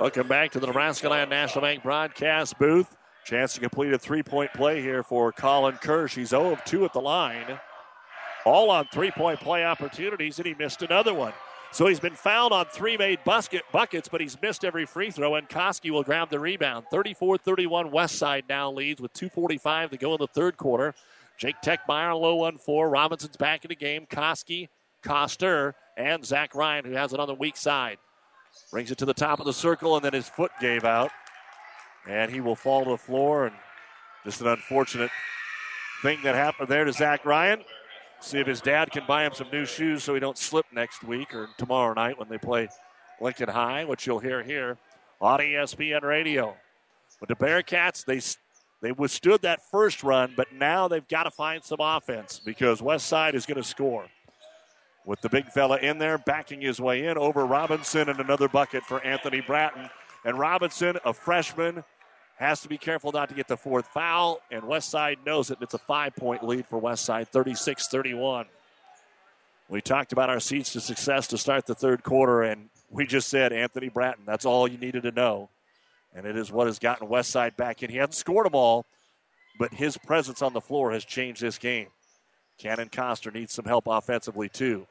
Welcome back to the Nebraska Land National Bank broadcast booth. Chance to complete a three point play here for Colin Kirsch. He's 0 of 2 at the line. All on three point play opportunities, and he missed another one. So he's been fouled on three made basket buckets, but he's missed every free throw, and Koski will grab the rebound. 34 31 West Side now leads with 2.45 to go in the third quarter. Jake Techmeyer low 1 4. Robinson's back in the game. Koski, Coster, and Zach Ryan, who has it on the weak side. Brings it to the top of the circle, and then his foot gave out. And he will fall to the floor. And just an unfortunate thing that happened there to Zach Ryan. See if his dad can buy him some new shoes so he don't slip next week or tomorrow night when they play Lincoln High, which you'll hear here on ESPN Radio. But the Bearcats, they they withstood that first run, but now they've got to find some offense because West Side is going to score with the big fella in there, backing his way in over Robinson and another bucket for Anthony Bratton. And Robinson, a freshman, has to be careful not to get the fourth foul, and Westside knows it. It's a five point lead for Westside, 36 31. We talked about our seeds to success to start the third quarter, and we just said Anthony Bratton. That's all you needed to know. And it is what has gotten Westside back in. He hasn't scored them all, but his presence on the floor has changed this game. Cannon Coster needs some help offensively, too.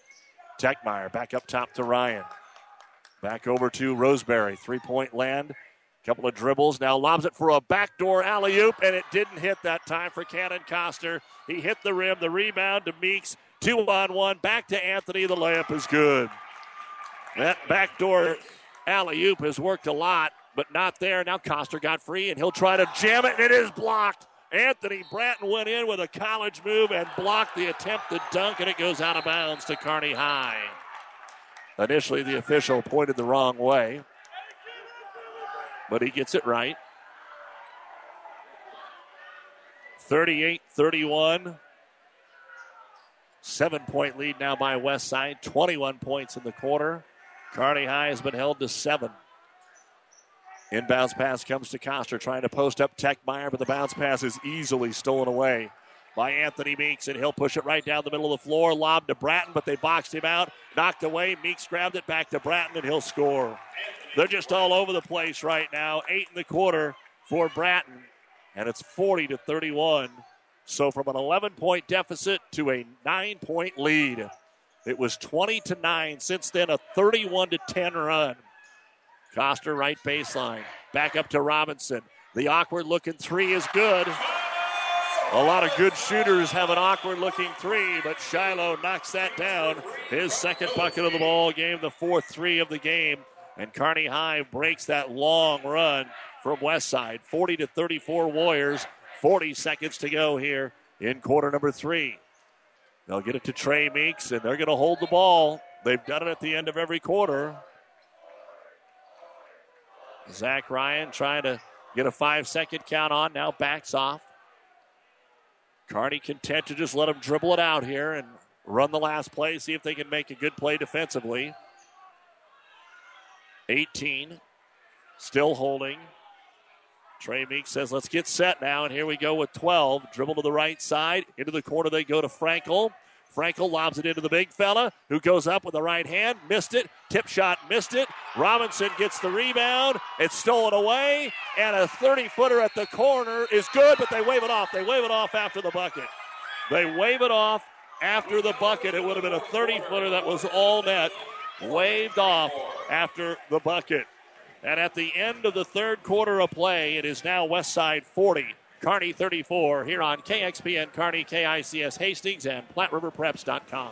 Techmeyer back up top to Ryan. Back over to Roseberry. Three point land. Couple of dribbles. Now lobs it for a backdoor alley oop, and it didn't hit that time for Cannon Coster. He hit the rim. The rebound to Meeks. Two on one. Back to Anthony. The layup is good. That backdoor alley oop has worked a lot, but not there. Now Coster got free, and he'll try to jam it, and it is blocked. Anthony Bratton went in with a college move and blocked the attempt to dunk, and it goes out of bounds to Kearney High. Initially, the official pointed the wrong way, but he gets it right. 38 31. Seven point lead now by West Side. 21 points in the quarter. Kearney High has been held to seven. Inbounds pass comes to Coster, trying to post up Techmeyer, but the bounce pass is easily stolen away by Anthony Meeks, and he'll push it right down the middle of the floor. Lob to Bratton, but they boxed him out. Knocked away. Meeks grabbed it back to Bratton, and he'll score. They're just all over the place right now. Eight in the quarter for Bratton, and it's 40 to 31. So from an 11 point deficit to a nine point lead. It was 20 to 9. Since then, a 31 to 10 run. Coster right baseline. Back up to Robinson. The awkward looking three is good. A lot of good shooters have an awkward looking three, but Shiloh knocks that down. His second bucket of the ball game, the fourth three of the game. And Kearney High breaks that long run from Westside. 40 to 34 Warriors. 40 seconds to go here in quarter number three. They'll get it to Trey Meeks, and they're going to hold the ball. They've done it at the end of every quarter. Zach Ryan trying to get a five second count on, now backs off. Kearney content to just let him dribble it out here and run the last play, see if they can make a good play defensively. 18, still holding. Trey Meeks says, let's get set now. And here we go with 12. Dribble to the right side. Into the corner they go to Frankel. Frankel lobs it into the big fella who goes up with the right hand. Missed it. Tip shot missed it. Robinson gets the rebound. It's stolen away. And a 30 footer at the corner is good, but they wave it off. They wave it off after the bucket. They wave it off after the bucket. It would have been a 30 footer that was all net. Waved off after the bucket. And at the end of the third quarter of play, it is now West Side 40, Kearney 34 here on KXPN Kearney, KICS Hastings, and PlatteRiverPreps.com.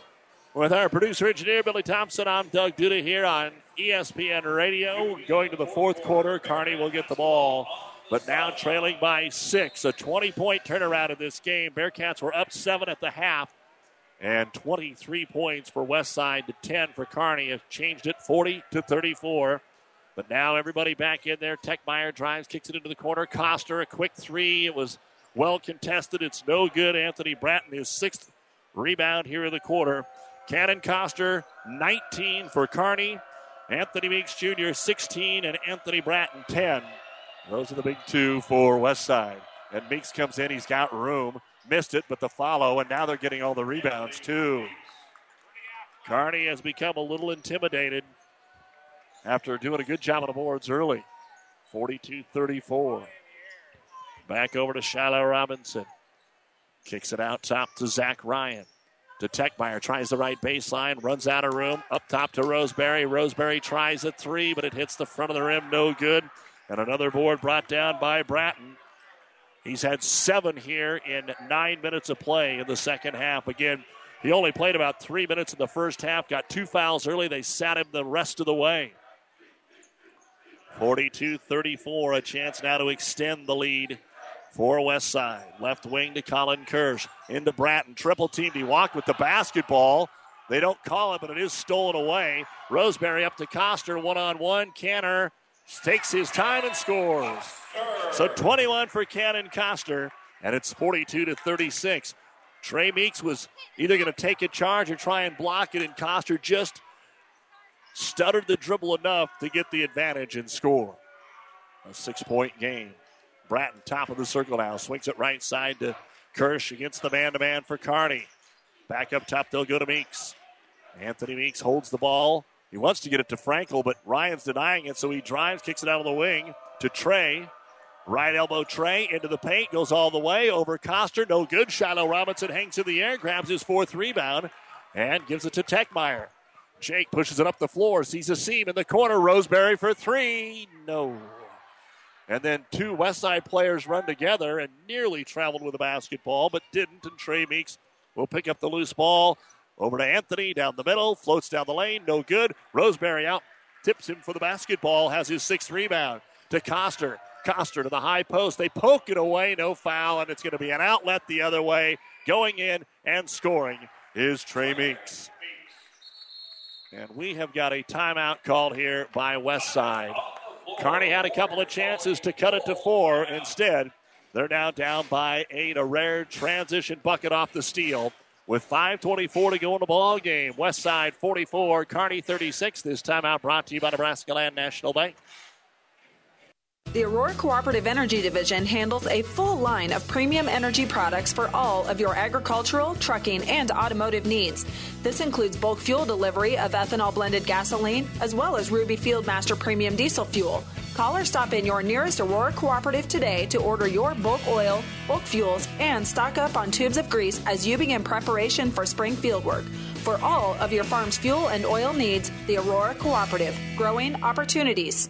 With our producer engineer Billy Thompson, I'm Doug Duda here on ESPN Radio. Going to the fourth quarter, Kearney will get the ball, but now trailing by six. A 20 point turnaround in this game. Bearcats were up seven at the half, and 23 points for Westside to 10 for Kearney Have changed it 40 to 34. But now everybody back in there. Techmeyer drives, kicks it into the corner. Coster, a quick three. It was well contested. It's no good. Anthony Bratton, his sixth rebound here in the quarter. Cannon Coster, 19 for Kearney. Anthony Meeks Jr., 16, and Anthony Bratton, 10. Those are the big two for West Side. And Meeks comes in, he's got room. Missed it, but the follow, and now they're getting all the rebounds, too. Kearney has become a little intimidated after doing a good job on the boards early. 42 34. Back over to Shiloh Robinson. Kicks it out top to Zach Ryan. To Techmeyer, tries the right baseline, runs out of room, up top to Roseberry. Roseberry tries a three, but it hits the front of the rim, no good. And another board brought down by Bratton. He's had seven here in nine minutes of play in the second half. Again, he only played about three minutes in the first half, got two fouls early. They sat him the rest of the way. 42 34, a chance now to extend the lead for West Side. Left wing to Colin Kirsch. Into Bratton. Triple team. He walked with the basketball. They don't call it, but it is stolen away. Roseberry up to Coster. One on one. Cannon takes his time and scores. So 21 for Cannon Coster, and it's 42 to 36. Trey Meeks was either going to take a charge or try and block it, and Coster just stuttered the dribble enough to get the advantage and score. A six point game. Bratton, top of the circle now, swings it right side to Kirsch against the man to man for Kearney. Back up top, they'll go to Meeks. Anthony Meeks holds the ball. He wants to get it to Frankel, but Ryan's denying it, so he drives, kicks it out of the wing to Trey. Right elbow Trey into the paint, goes all the way over Coster. No good. Shiloh Robinson hangs in the air, grabs his fourth rebound, and gives it to Techmeyer. Jake pushes it up the floor, sees a seam in the corner. Roseberry for three. No. And then two West Side players run together and nearly traveled with the basketball, but didn't. And Trey Meeks will pick up the loose ball. Over to Anthony down the middle, floats down the lane, no good. Roseberry out, tips him for the basketball, has his sixth rebound to Coster. Coster to the high post. They poke it away, no foul, and it's going to be an outlet the other way. Going in and scoring is Trey Meeks. And we have got a timeout called here by West Westside. Kearney had a couple of chances to cut it to four. Instead, they're now down by eight. A rare transition bucket off the steal with 5.24 to go in the ball game. West Side 44, Kearney 36. This timeout brought to you by Nebraska Land National Bank. The Aurora Cooperative Energy Division handles a full line of premium energy products for all of your agricultural, trucking, and automotive needs. This includes bulk fuel delivery of ethanol blended gasoline, as well as Ruby Fieldmaster Premium Diesel Fuel. Call or stop in your nearest Aurora Cooperative today to order your bulk oil, bulk fuels, and stock up on tubes of grease as you begin preparation for spring fieldwork. For all of your farm's fuel and oil needs, the Aurora Cooperative, growing opportunities.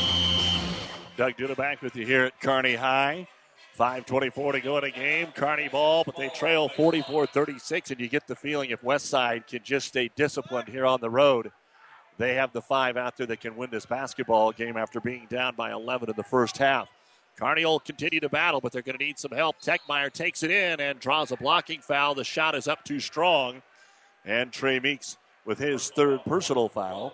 Doug Duda back with you here at Kearney High. 5.24 to go in a game. Kearney ball, but they trail 44 36, and you get the feeling if Westside can just stay disciplined here on the road, they have the five out there that can win this basketball game after being down by 11 in the first half. Kearney will continue to battle, but they're going to need some help. Techmeyer takes it in and draws a blocking foul. The shot is up too strong. And Trey Meeks with his third personal foul.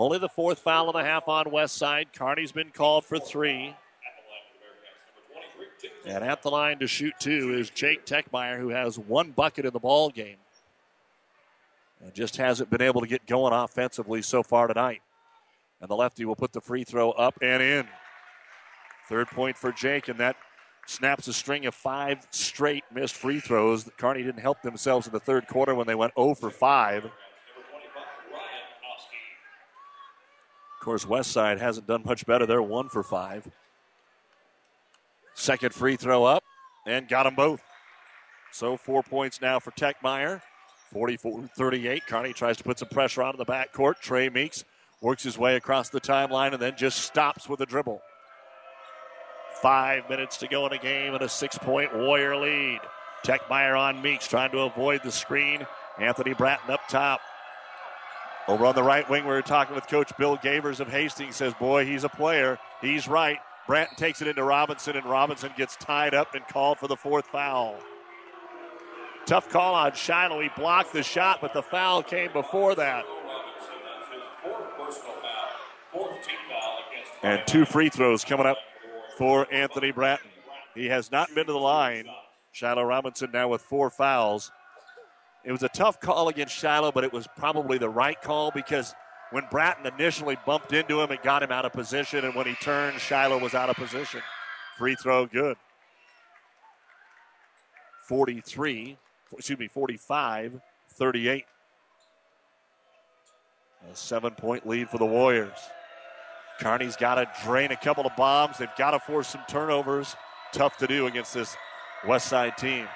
Only the fourth foul of the half on West Side. Kearney's been called for three. And at the line to shoot two is Jake Techmeyer, who has one bucket in the ball game. And just hasn't been able to get going offensively so far tonight. And the lefty will put the free throw up and in. Third point for Jake, and that snaps a string of five straight missed free throws. Kearney didn't help themselves in the third quarter when they went 0 for 5. Of course, Westside hasn't done much better. They're 1 for 5. Second free throw up, and got them both. So four points now for Techmeyer. 44 38. Kearney tries to put some pressure on in the backcourt. Trey Meeks works his way across the timeline and then just stops with a dribble. Five minutes to go in a game and a six point Warrior lead. Techmeyer on Meeks trying to avoid the screen. Anthony Bratton up top. Over on the right wing, we were talking with Coach Bill Gavers of Hastings. Says, boy, he's a player. He's right. Bratton takes it into Robinson, and Robinson gets tied up and called for the fourth foul. Tough call on Shiloh. He blocked the shot, but the foul came before that. And two free throws coming up for Anthony Bratton. He has not been to the line. Shiloh Robinson now with four fouls. It was a tough call against Shiloh, but it was probably the right call because when Bratton initially bumped into him, it got him out of position, and when he turned, Shiloh was out of position. Free throw, good. 43, excuse me, 45 38. A seven point lead for the Warriors. Kearney's got to drain a couple of bombs. They've got to force some turnovers. Tough to do against this West Side team.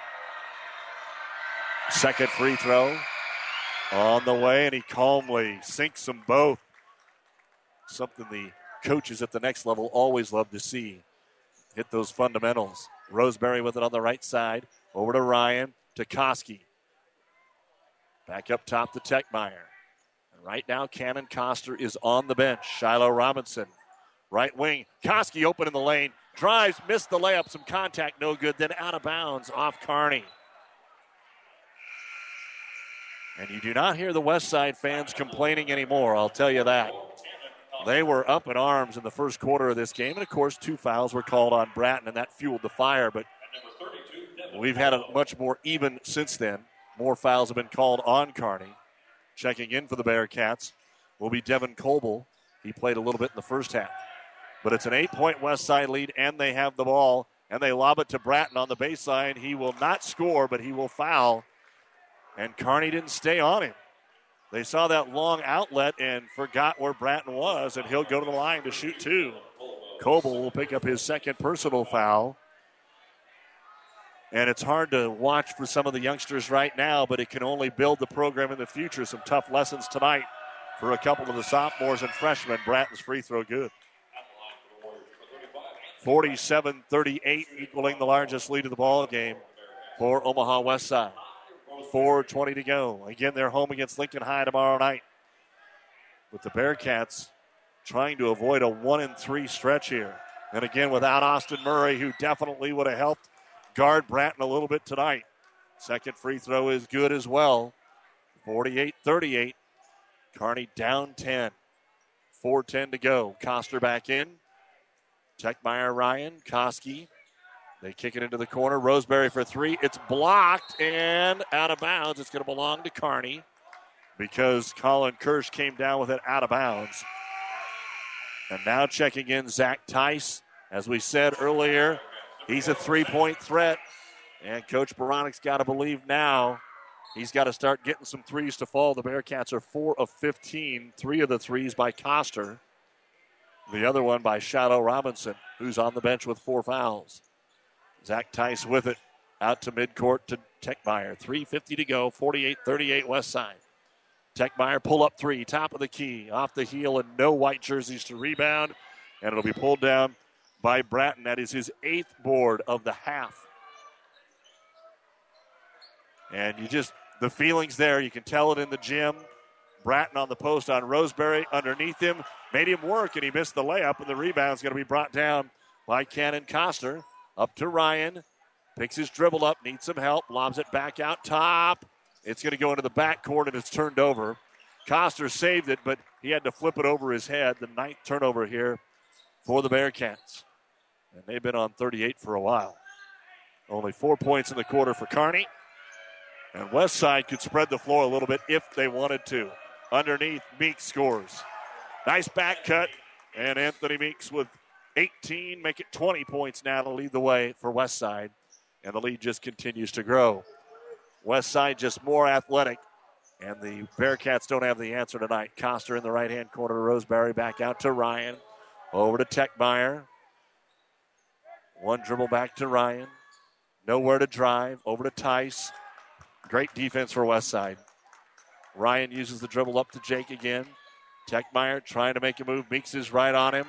Second free throw on the way, and he calmly sinks them both. Something the coaches at the next level always love to see. Hit those fundamentals. Roseberry with it on the right side. Over to Ryan. To Koski. Back up top to Techmeyer. And right now, Cannon Coster is on the bench. Shiloh Robinson. Right wing. Koski open in the lane. Drives, missed the layup. Some contact, no good. Then out of bounds off Kearney. And you do not hear the West Side fans complaining anymore, I'll tell you that. They were up in arms in the first quarter of this game. And of course, two fouls were called on Bratton, and that fueled the fire. But we've had a much more even since then. More fouls have been called on Kearney. Checking in for the Bearcats will be Devin Coble. He played a little bit in the first half. But it's an eight point West Side lead, and they have the ball. And they lob it to Bratton on the baseline. He will not score, but he will foul. And Kearney didn't stay on him. They saw that long outlet and forgot where Bratton was, and he'll go to the line to shoot two. Coble will pick up his second personal foul. And it's hard to watch for some of the youngsters right now, but it can only build the program in the future. Some tough lessons tonight for a couple of the sophomores and freshmen. Bratton's free throw good. 47 38, equaling the largest lead of the ball game for Omaha West Side. 4.20 to go. Again, they're home against Lincoln High tomorrow night. With the Bearcats trying to avoid a 1 and 3 stretch here. And again, without Austin Murray, who definitely would have helped guard Bratton a little bit tonight. Second free throw is good as well. 48 38. Kearney down 10. 4.10 to go. Coster back in. Techmeyer Ryan. Koski. They kick it into the corner. Roseberry for three. It's blocked and out of bounds. It's going to belong to Kearney because Colin Kirsch came down with it out of bounds. And now checking in Zach Tice. As we said earlier, he's a three point threat. And Coach Baranik's got to believe now he's got to start getting some threes to fall. The Bearcats are four of 15. Three of the threes by Coster. The other one by Shiloh Robinson, who's on the bench with four fouls. Zach Tice with it out to midcourt to Techmeyer. 3.50 to go, 48 38 West Side. Techmeyer pull up three, top of the key, off the heel, and no white jerseys to rebound. And it'll be pulled down by Bratton. That is his eighth board of the half. And you just, the feelings there, you can tell it in the gym. Bratton on the post on Roseberry underneath him, made him work, and he missed the layup, and the rebound's going to be brought down by Cannon Coster. Up to Ryan. Picks his dribble up, needs some help, lobs it back out top. It's going to go into the backcourt and it's turned over. Coster saved it, but he had to flip it over his head. The ninth turnover here for the Bearcats. And they've been on 38 for a while. Only four points in the quarter for Kearney. And West Side could spread the floor a little bit if they wanted to. Underneath, Meeks scores. Nice back cut. And Anthony Meeks with 18, make it 20 points now to lead the way for West Side. And the lead just continues to grow. West Side just more athletic. And the Bearcats don't have the answer tonight. Coster in the right hand corner. Roseberry back out to Ryan. Over to Techmeyer. One dribble back to Ryan. Nowhere to drive. Over to Tice. Great defense for West Side. Ryan uses the dribble up to Jake again. Techmeyer trying to make a move. Meeks is right on him.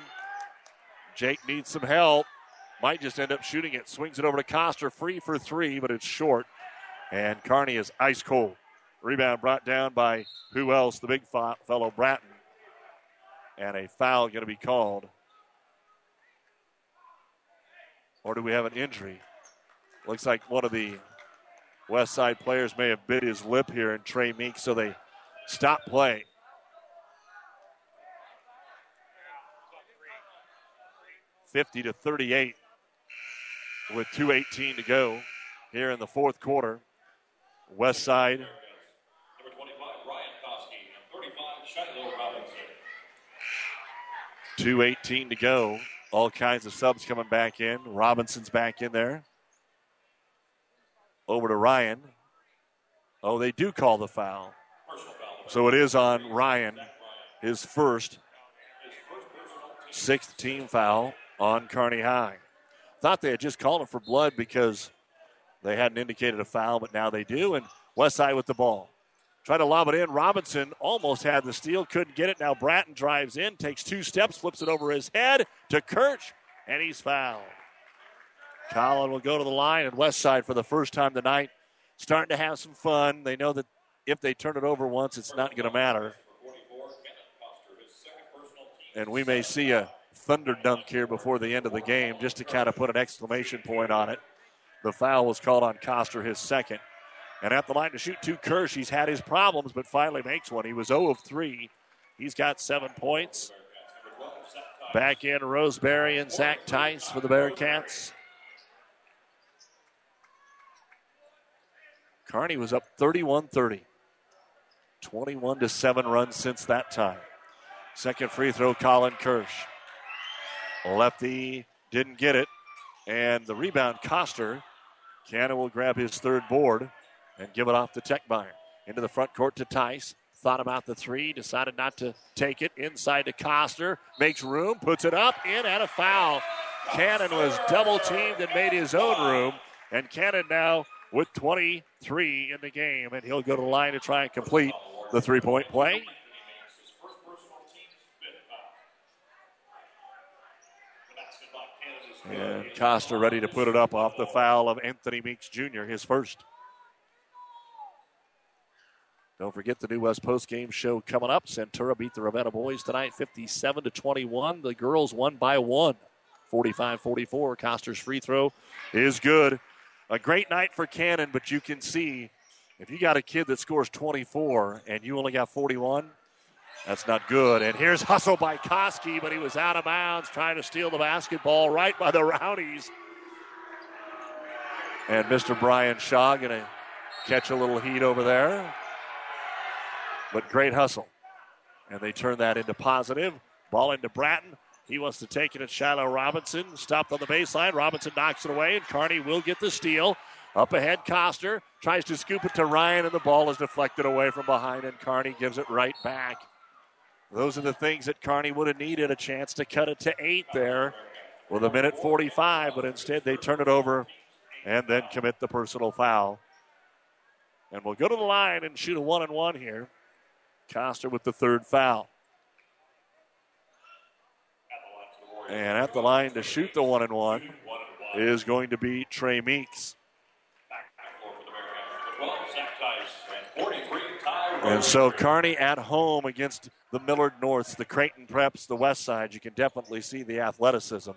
Jake needs some help. Might just end up shooting it. Swings it over to Coster. Free for three, but it's short. And Kearney is ice cold. Rebound brought down by who else? The big fellow Bratton. And a foul going to be called. Or do we have an injury? Looks like one of the West Side players may have bit his lip here in Trey Meek, so they stop play. 50 to 38 with 2.18 to go here in the fourth quarter. West Side Number 25, Ryan Koski, and 35, Shiloh Robinson. 2.18 to go. All kinds of subs coming back in. Robinson's back in there. Over to Ryan. Oh, they do call the foul. So it is on Ryan, his first sixth team foul on Kearney High. Thought they had just called him for blood because they hadn't indicated a foul, but now they do. And West Westside with the ball. Try to lob it in. Robinson almost had the steal, couldn't get it. Now Bratton drives in, takes two steps, flips it over his head to Kirsch, and he's fouled. Collin will go to the line, and Westside for the first time tonight starting to have some fun. They know that if they turn it over once, it's not going to matter. And we may see a thunder dunk here before the end of the game just to kind of put an exclamation point on it. The foul was called on Coster, his second. And at the line to shoot two Kirsch, he's had his problems, but finally makes one. He was 0 of 3. He's got seven points. Back in Roseberry and Zach Tice for the Bearcats. Kearney was up 31 30. 21 to 7 runs since that time. Second free throw, Colin Kirsch. Lefty didn't get it. And the rebound, Coster. Cannon will grab his third board and give it off to Techmeyer. Into the front court to Tice. Thought about the three, decided not to take it. Inside to Coster. Makes room, puts it up, in, and a foul. Cannon was double teamed and made his own room. And Cannon now with 23 in the game, and he'll go to the line to try and complete the three point play. And Coster ready to put it up off the foul of Anthony Meeks Jr., his first. Don't forget the New West Post game show coming up. Centura beat the Ravenna boys tonight 57 to 21. The girls won by one, 45 44. Coster's free throw is good. A great night for Cannon, but you can see if you got a kid that scores 24 and you only got 41, that's not good. And here's hustle by Koski, but he was out of bounds trying to steal the basketball right by the Rowdies. And Mr. Brian Shaw going to catch a little heat over there. But great hustle. And they turn that into positive. Ball into Bratton. He wants to take it at Shiloh Robinson. Stopped on the baseline. Robinson knocks it away, and Kearney will get the steal. Up ahead, Coster tries to scoop it to Ryan, and the ball is deflected away from behind, and Kearney gives it right back. Those are the things that Kearney would have needed a chance to cut it to eight there with a minute 45, but instead they turn it over and then commit the personal foul. And we'll go to the line and shoot a one and one here. Coster with the third foul. And at the line to shoot the one and one is going to be Trey Meeks. And so Kearney at home against the Millard Norths, the Creighton Preps, the West Side. You can definitely see the athleticism.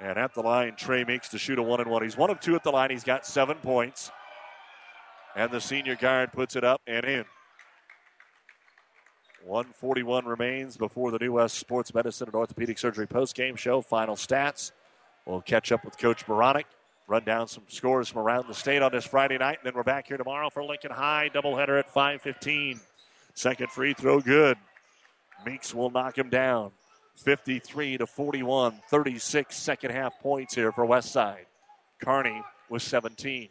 And at the line, Trey Meeks to shoot a one and one. He's one of two at the line. He's got seven points. And the senior guard puts it up and in. 141 remains before the New West Sports Medicine and Orthopedic Surgery post-game show. Final stats. We'll catch up with Coach Beranek, run down some scores from around the state on this Friday night, and then we're back here tomorrow for Lincoln High doubleheader at 5:15. Second free throw good. Meeks will knock him down. 53 to 41, 36 second half points here for Westside. Kearney with 17.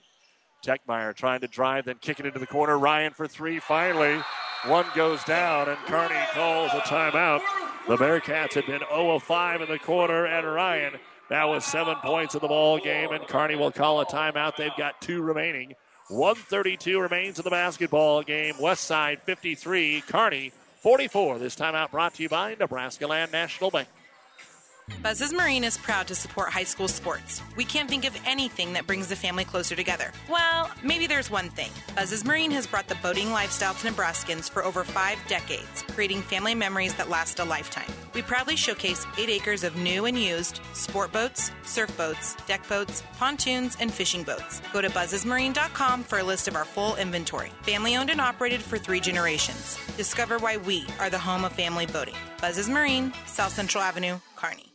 Techmeyer trying to drive, then kick it into the corner. Ryan for three. Finally, one goes down, and Kearney calls a timeout. The Bearcats had been 0 of 5 in the quarter, and Ryan now with seven points in the ball game, and Kearney will call a timeout. They've got two remaining. 132 remains in the basketball game. West Side 53, Kearney 44. This timeout brought to you by Nebraska Land National Bank. Buzz's Marine is proud to support high school sports. We can't think of anything that brings the family closer together. Well, maybe there's one thing. Buzz's Marine has brought the boating lifestyle to Nebraskans for over five decades, creating family memories that last a lifetime. We proudly showcase eight acres of new and used sport boats, surf boats, deck boats, pontoons, and fishing boats. Go to buzzesmarine.com for a list of our full inventory. Family owned and operated for three generations. Discover why we are the home of family boating. Buzzes Marine, South Central Avenue, Kearney.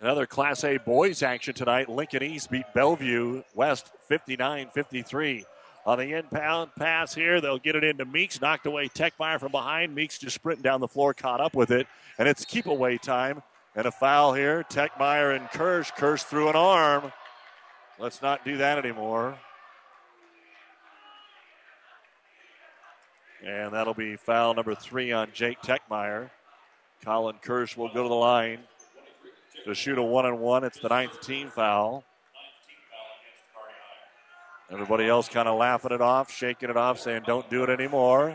Another Class A boys action tonight. Lincoln East beat Bellevue West 59 53. On the inbound pass here, they'll get it into Meeks. Knocked away Techmeyer from behind. Meeks just sprinting down the floor, caught up with it. And it's keep away time. And a foul here. Techmeyer and Kirsch. Kirsch through an arm. Let's not do that anymore. And that'll be foul number three on Jake Techmeyer. Colin Kirsch will go to the line to shoot a one and one. It's the ninth team foul. Everybody else kind of laughing it off, shaking it off, saying, don't do it anymore.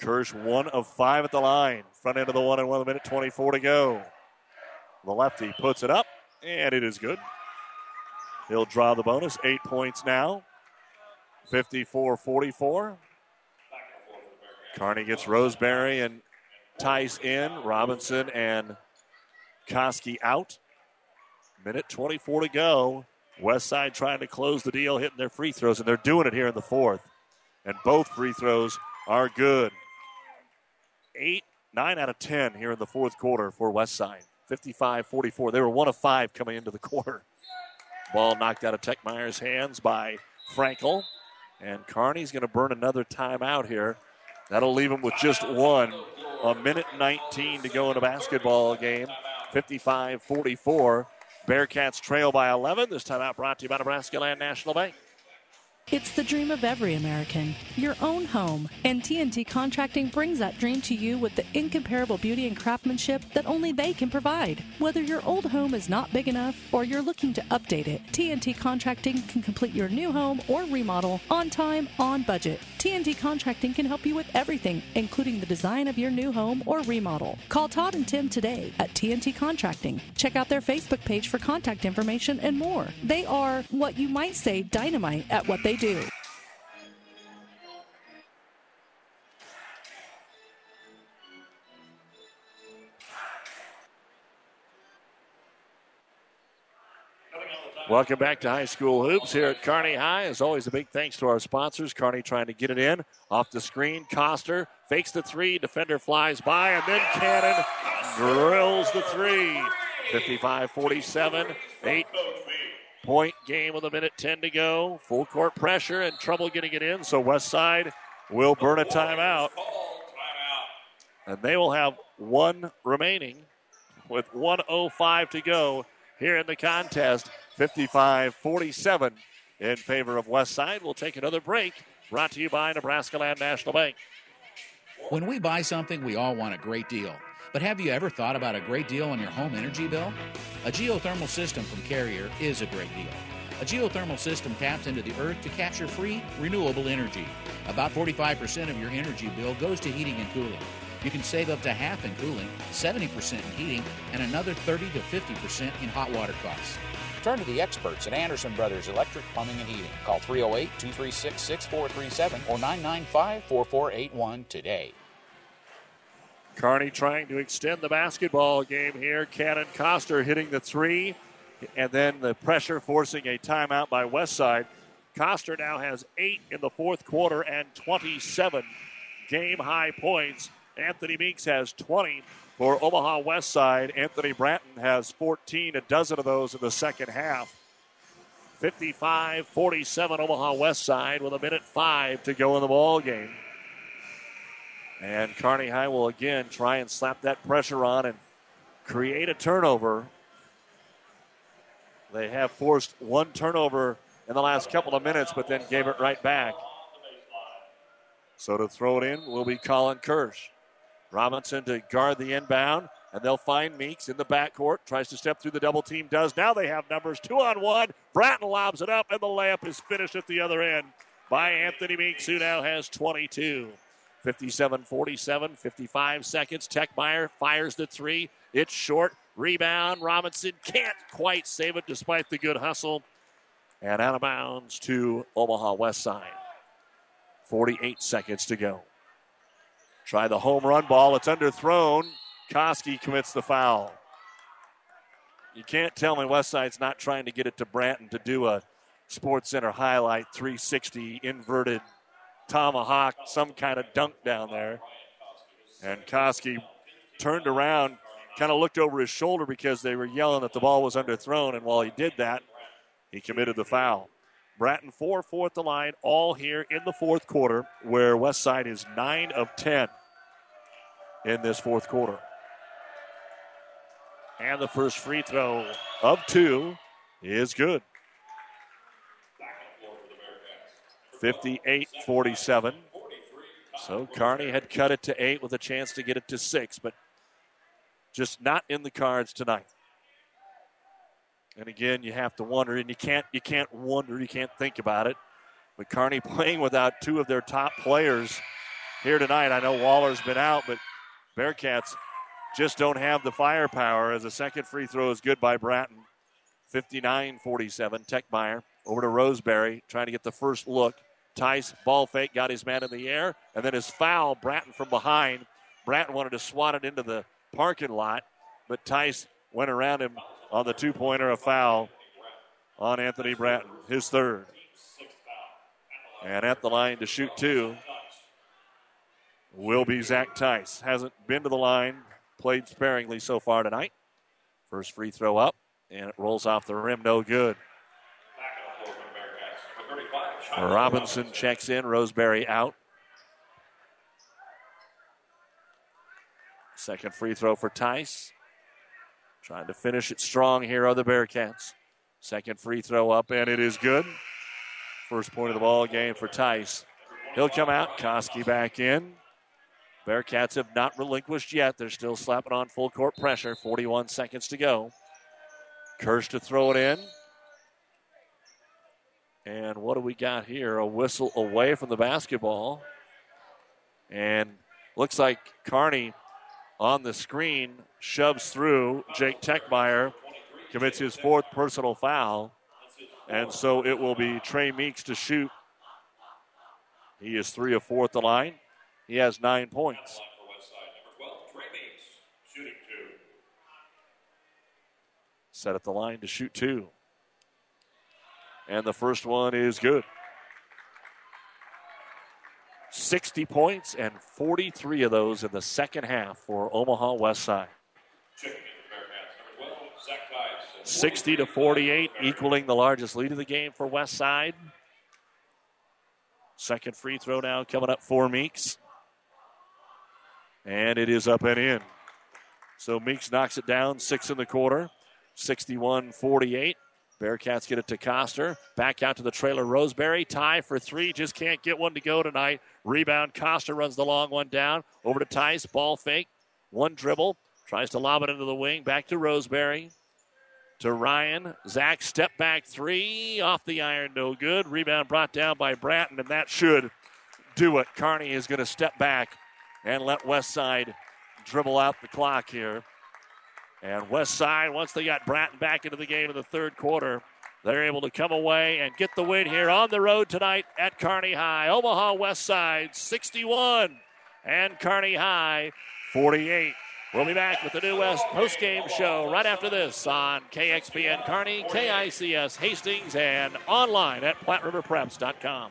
Kirsch, one of five at the line. Front end of the one and one, a minute 24 to go. The lefty puts it up, and it is good. He'll draw the bonus. Eight points now. 54 44. Kearney gets Roseberry and Tice in. Robinson and Koski out. Minute 24 to go. West Side trying to close the deal, hitting their free throws, and they're doing it here in the fourth. And both free throws are good. Eight, nine out of 10 here in the fourth quarter for West Side. 55 44. They were one of five coming into the quarter. Ball knocked out of Tech Techmeyer's hands by Frankel. And Kearney's going to burn another timeout here. That'll leave them with just one. A minute 19 to go in a basketball game. 55 44. Bearcats trail by 11. This time timeout brought to you by Nebraska Land National Bank. It's the dream of every American, your own home. And TNT Contracting brings that dream to you with the incomparable beauty and craftsmanship that only they can provide. Whether your old home is not big enough or you're looking to update it, TNT Contracting can complete your new home or remodel on time, on budget. TNT Contracting can help you with everything, including the design of your new home or remodel. Call Todd and Tim today at TNT Contracting. Check out their Facebook page for contact information and more. They are what you might say dynamite at what they do. Welcome back to high school hoops here at Kearney High. As always, a big thanks to our sponsors. Kearney trying to get it in off the screen. Coster fakes the three. Defender flies by, and then Cannon drills the three. 55 47. Eight point game with a minute 10 to go. Full court pressure and trouble getting it in. So West Side will burn a timeout. And they will have one remaining with 105 to go here in the contest. 55 47 in favor of West Side. We'll take another break. Brought to you by Nebraska Land National Bank. When we buy something, we all want a great deal. But have you ever thought about a great deal on your home energy bill? A geothermal system from Carrier is a great deal. A geothermal system taps into the earth to capture free, renewable energy. About 45% of your energy bill goes to heating and cooling. You can save up to half in cooling, 70% in heating, and another 30 to 50% in hot water costs. Turn to the experts at Anderson Brothers Electric Plumbing and Heating. Call 308 236 6437 or 995 4481 today. Kearney trying to extend the basketball game here. Cannon Coster hitting the three, and then the pressure forcing a timeout by Westside. Coster now has eight in the fourth quarter and 27 game high points. Anthony Meeks has 20 for Omaha West Side. Anthony Bratton has 14, a dozen of those in the second half. 55 47 Omaha West Side with a minute five to go in the ball game. And Kearney High will again try and slap that pressure on and create a turnover. They have forced one turnover in the last couple of minutes, but then gave it right back. So to throw it in will be Colin Kirsch. Robinson to guard the inbound, and they'll find Meeks in the backcourt. Tries to step through the double team, does. Now they have numbers two on one. Bratton lobs it up, and the layup is finished at the other end by Anthony Meeks, who now has 22. 57 47, 55 seconds. Techmeyer fires the three. It's short. Rebound. Robinson can't quite save it despite the good hustle. And out of bounds to Omaha West Side. 48 seconds to go. Try the home run ball. It's underthrown. Koski commits the foul. You can't tell me Westside's not trying to get it to Bratton to do a Sports Center highlight 360 inverted tomahawk, some kind of dunk down there. And Koski turned around, kind of looked over his shoulder because they were yelling that the ball was underthrown. And while he did that, he committed the foul. Bratton 4 4 at the line, all here in the fourth quarter, where Westside is 9 of 10 in this fourth quarter. And the first free throw of two is good. 58 47. So Kearney had cut it to eight with a chance to get it to six, but just not in the cards tonight. And again, you have to wonder, and you can't you can't wonder, you can't think about it. But Kearney playing without two of their top players here tonight. I know Waller's been out, but Bearcats just don't have the firepower as the second free throw is good by Bratton. 59 47. Techmeyer over to Roseberry, trying to get the first look. Tice, ball fake, got his man in the air, and then his foul, Bratton from behind. Bratton wanted to swat it into the parking lot, but Tice went around him on the two pointer, a foul on Anthony Bratton, his third. And at the line to shoot two will be Zach Tice. Hasn't been to the line, played sparingly so far tonight. First free throw up, and it rolls off the rim, no good. Robinson checks in, Roseberry out. Second free throw for Tice. Trying to finish it strong here are the Bearcats. Second free throw up, and it is good. First point of the ball game for Tice. He'll come out. Koski back in. Bearcats have not relinquished yet. They're still slapping on full court pressure. 41 seconds to go. Kirsch to throw it in. And what do we got here? A whistle away from the basketball. And looks like Kearney on the screen shoves through. Jake Techmeyer commits his fourth personal foul. And so it will be Trey Meeks to shoot. He is three of four at the line. He has nine points. Set at the line to shoot two. And the first one is good. 60 points and 43 of those in the second half for Omaha West Side. 60 to 48, equaling the largest lead of the game for West Side. Second free throw now coming up for Meeks. And it is up and in. So Meeks knocks it down, six in the quarter, 61 48. Bearcats get it to Coster. Back out to the trailer. Roseberry. Tie for three. Just can't get one to go tonight. Rebound. Coster runs the long one down. Over to Tice. Ball fake. One dribble. Tries to lob it into the wing. Back to Roseberry. To Ryan. Zach step back three. Off the iron. No good. Rebound brought down by Bratton, and that should do it. Kearney is going to step back and let Westside dribble out the clock here. And West Side, once they got Bratton back into the game in the third quarter, they're able to come away and get the win here on the road tonight at Kearney High. Omaha West Side 61 and Kearney High 48. We'll be back with the New West postgame show right after this on KXPN Kearney, KICS Hastings, and online at PlatteRiverPreps.com.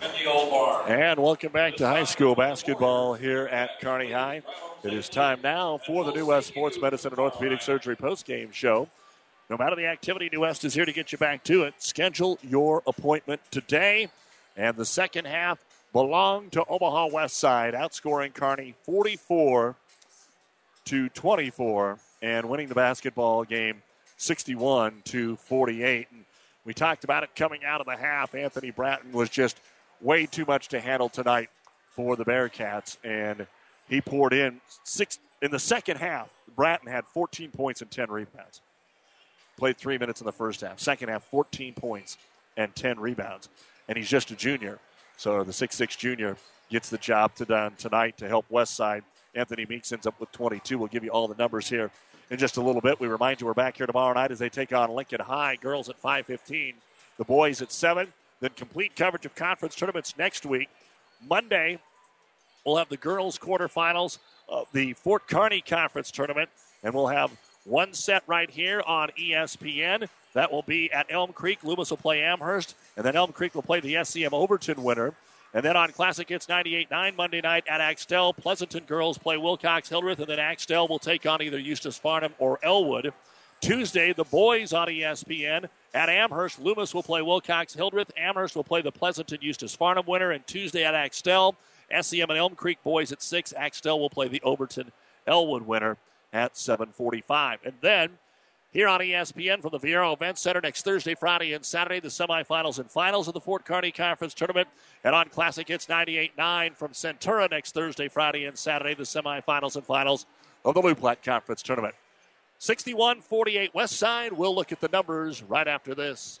And welcome back to high school basketball here at Kearney High. It is time now for the New West Sports Medicine and Orthopedic Surgery postgame show. No matter the activity, New West is here to get you back to it. Schedule your appointment today. And the second half belonged to Omaha West Side, outscoring Kearney 44 to 24 and winning the basketball game 61 to 48. And we talked about it coming out of the half. Anthony Bratton was just way too much to handle tonight for the Bearcats, and he poured in six in the second half. Bratton had 14 points and 10 rebounds. Played three minutes in the first half. Second half, 14 points and 10 rebounds, and he's just a junior. So the 6'6 junior gets the job to done tonight to help Westside. Anthony Meeks ends up with 22. We'll give you all the numbers here in just a little bit. We remind you we're back here tomorrow night as they take on Lincoln High. Girls at 5:15, the boys at 7. Then complete coverage of conference tournaments next week. Monday, we'll have the girls' quarterfinals of the Fort Kearney Conference Tournament, and we'll have one set right here on ESPN. That will be at Elm Creek. Loomis will play Amherst, and then Elm Creek will play the SCM Overton winner. And then on Classic Hits 98.9 Monday night at Axtell, Pleasanton girls play Wilcox Hildreth, and then Axtell will take on either Eustis Farnham or Elwood. Tuesday, the boys on ESPN at Amherst. Loomis will play Wilcox Hildreth. Amherst will play the Pleasanton Eustis Farnham winner. And Tuesday at Axtell, SEM and Elm Creek boys at 6. Axtell will play the Overton Elwood winner at 745. And then here on ESPN from the Viaero Event Center next Thursday, Friday, and Saturday, the semifinals and finals of the Fort Kearney Conference Tournament. And on Classic Hits 98.9 from Centura next Thursday, Friday, and Saturday, the semifinals and finals of the Blue Platte Conference Tournament. 61 48 West Side. We'll look at the numbers right after this.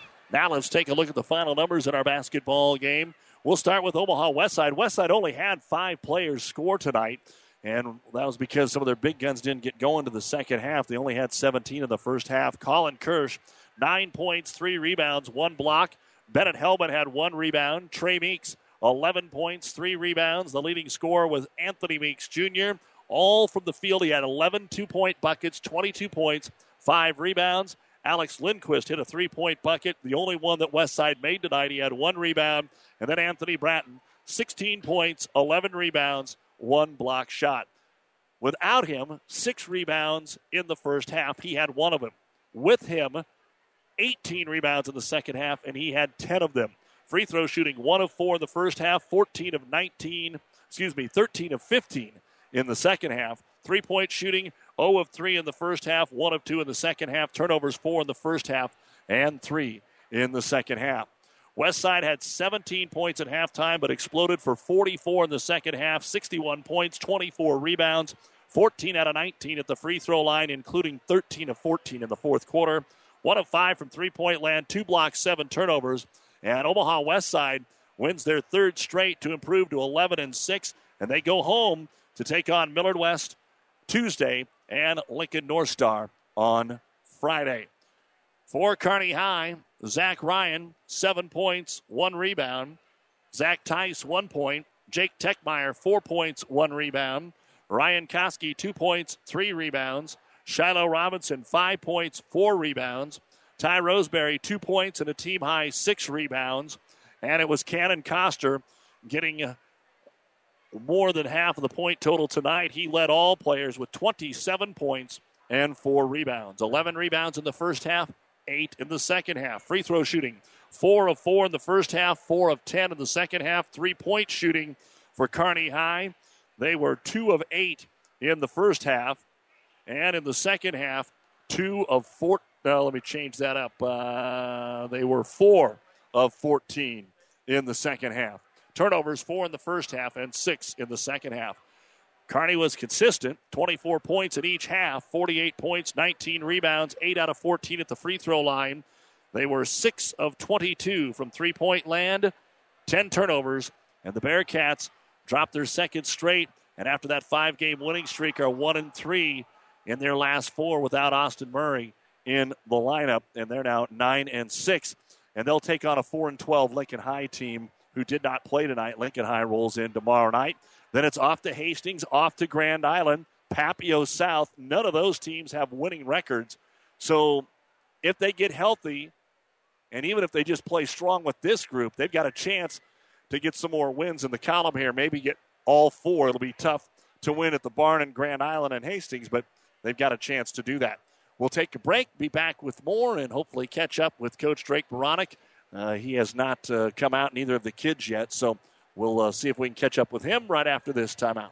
Now let's take a look at the final numbers in our basketball game. We'll start with Omaha Westside. Westside only had five players score tonight, and that was because some of their big guns didn't get going to the second half. They only had 17 in the first half. Colin Kirsch, nine points, three rebounds, one block. Bennett Hellman had one rebound. Trey Meeks, 11 points, three rebounds. The leading scorer was Anthony Meeks Jr. All from the field. He had 11 two point buckets, 22 points, five rebounds. Alex Lindquist hit a three point bucket, the only one that Westside made tonight. He had one rebound. And then Anthony Bratton, 16 points, 11 rebounds, one block shot. Without him, six rebounds in the first half. He had one of them. With him, 18 rebounds in the second half, and he had 10 of them. Free throw shooting one of four in the first half, 14 of 19, excuse me, 13 of 15 in the second half. Three point shooting, 0 of 3 in the first half, 1 of 2 in the second half. Turnovers 4 in the first half, and 3 in the second half. Westside had 17 points at halftime, but exploded for 44 in the second half, 61 points, 24 rebounds, 14 out of 19 at the free throw line, including 13 of 14 in the fourth quarter. One of five from three point land, two blocks, seven turnovers. And Omaha Westside wins their third straight to improve to 11 and 6, and they go home to take on Millard West Tuesday and Lincoln North Star on Friday. For Kearney High, Zach Ryan, seven points, one rebound. Zach Tice, one point. Jake Techmeyer, four points, one rebound. Ryan Koski, two points, three rebounds. Shiloh Robinson, five points, four rebounds. Ty Roseberry, two points and a team high six rebounds. And it was Cannon Coster getting more than half of the point total tonight. He led all players with 27 points and four rebounds. 11 rebounds in the first half, eight in the second half. Free throw shooting, four of four in the first half, four of 10 in the second half. Three point shooting for Kearney High. They were two of eight in the first half. And in the second half, two of four. Let me change that up. Uh, they were four of 14 in the second half. Turnovers, four in the first half and six in the second half. Kearney was consistent, 24 points in each half, 48 points, 19 rebounds, 8 out of 14 at the free throw line. They were 6 of 22 from three point land, 10 turnovers, and the Bearcats dropped their second straight. And after that five game winning streak, are 1 and 3 in their last four without Austin Murray in the lineup. And they're now 9 and 6. And they'll take on a 4 and 12 Lincoln High team who did not play tonight. Lincoln High rolls in tomorrow night. Then it's off to Hastings, off to Grand Island, Papio South. None of those teams have winning records. So if they get healthy, and even if they just play strong with this group, they've got a chance to get some more wins in the column here. Maybe get all four. It'll be tough to win at the barn in Grand Island and Hastings, but they've got a chance to do that. We'll take a break, be back with more, and hopefully catch up with Coach Drake Beranek. Uh, he has not uh, come out, neither of the kids yet, so we'll uh, see if we can catch up with him right after this timeout.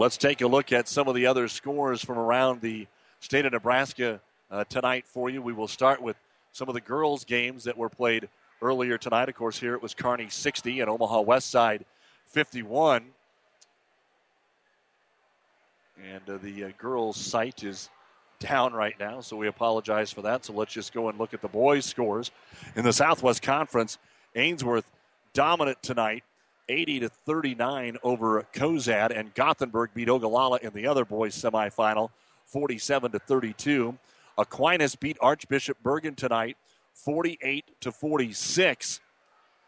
Let's take a look at some of the other scores from around the state of Nebraska uh, tonight for you. We will start with some of the girls' games that were played earlier tonight. Of course, here it was Kearney 60 and Omaha West Side 51. And uh, the uh, girls' site is down right now, so we apologize for that. So let's just go and look at the boys' scores. In the Southwest Conference, Ainsworth dominant tonight 80 to 39 over Cozad, and Gothenburg beat Ogallala in the other boys semifinal, 47 to 32. Aquinas beat Archbishop Bergan tonight, 48 to 46,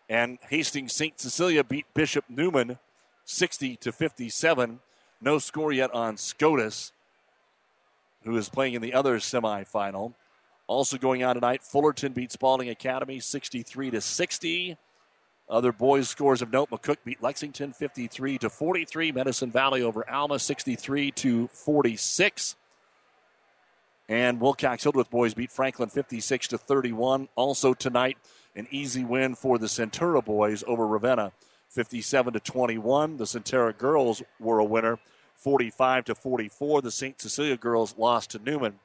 and Hastings St. Cecilia beat Bishop Newman, 60 to 57. No score yet on Scotus, who is playing in the other semifinal. Also going on tonight, Fullerton beat Spalding Academy, 63 to 60. Other boys' scores of note: McCook beat Lexington 53 to 43. Medicine Valley over Alma 63 to 46. And Wilcox Hildreth boys beat Franklin 56 to 31. Also tonight, an easy win for the Centura boys over Ravenna 57 to 21. The Centura girls were a winner 45 to 44. The St. Cecilia girls lost to Newman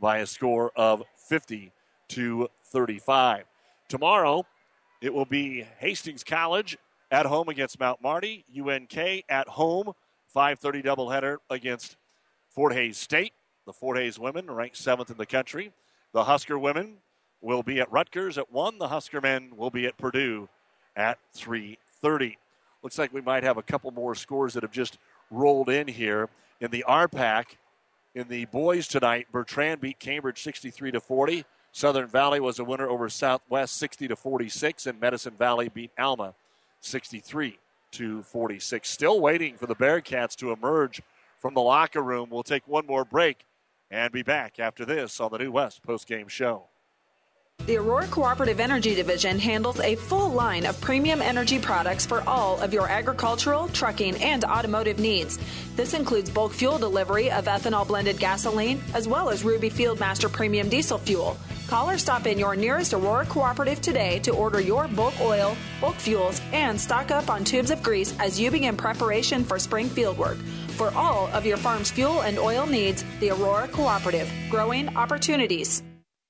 by a score of 50 to 35. Tomorrow, it will be Hastings College at home against Mount Marty, UNK at home, 5:30 doubleheader against Fort Hays State. The Fort Hays women ranked seventh in the country. The Husker women will be at Rutgers at 1. The Husker men will be at Purdue at 3.30. Looks like we might have a couple more scores that have just rolled in here. In the RPAC, in the boys tonight, Bertrand beat Cambridge 63 to 40. Southern Valley was a winner over Southwest 60 to 46, and Medicine Valley beat Alma 63 to 46. Still waiting for the Bearcats to emerge from the locker room. We'll take one more break and be back after this on the New West postgame show. The Aurora Cooperative Energy Division handles a full line of premium energy products for all of your agricultural, trucking, and automotive needs. This includes bulk fuel delivery of ethanol blended gasoline, as well as Ruby Fieldmaster Premium Diesel Fuel. Call or stop in your nearest Aurora Cooperative today to order your bulk oil, bulk fuels, and stock up on tubes of grease as you begin preparation for spring field work. For all of your farm's fuel and oil needs, the Aurora Cooperative, growing opportunities.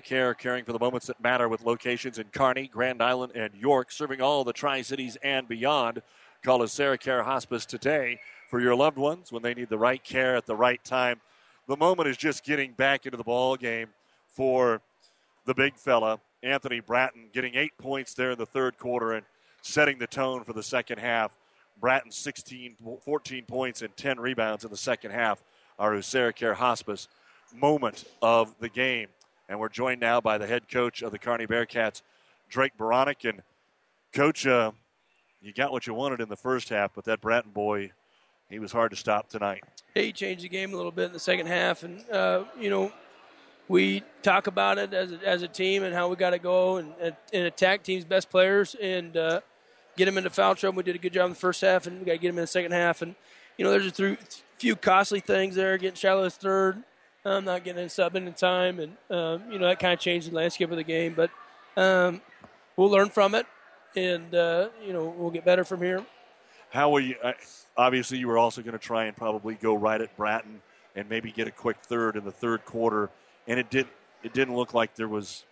Care caring for the moments that matter with locations in Kearney, Grand Island, and York, serving all the Tri Cities and beyond. Call us Sarah Care Hospice today for your loved ones when they need the right care at the right time. The moment is just getting back into the ball game for the big fella, Anthony Bratton, getting eight points there in the third quarter and setting the tone for the second half. Bratton 16, 14 points and 10 rebounds in the second half. Our Sarah Care Hospice moment of the game. And we're joined now by the head coach of the Kearney Bearcats, Drake Beranek. And, coach, uh, you got what you wanted in the first half, but that Bratton boy, he was hard to stop tonight. he changed the game a little bit in the second half, and uh, you know, we talk about it as a, as a team and how we got to go and, and, attack team's best players and uh, get them into foul trouble. We did a good job in the first half, and we got to get them in the second half. And you know, there's a few costly things there. Getting Shiloh's third, um, not getting in subbing in time, and um, you know that kind of changed the landscape of the game. But um, we'll learn from it, and uh, you know we'll get better from here. How will you? Uh, obviously, you were also going to try and probably go right at Bratton and maybe get a quick third in the third quarter, and it did. It didn't look like there was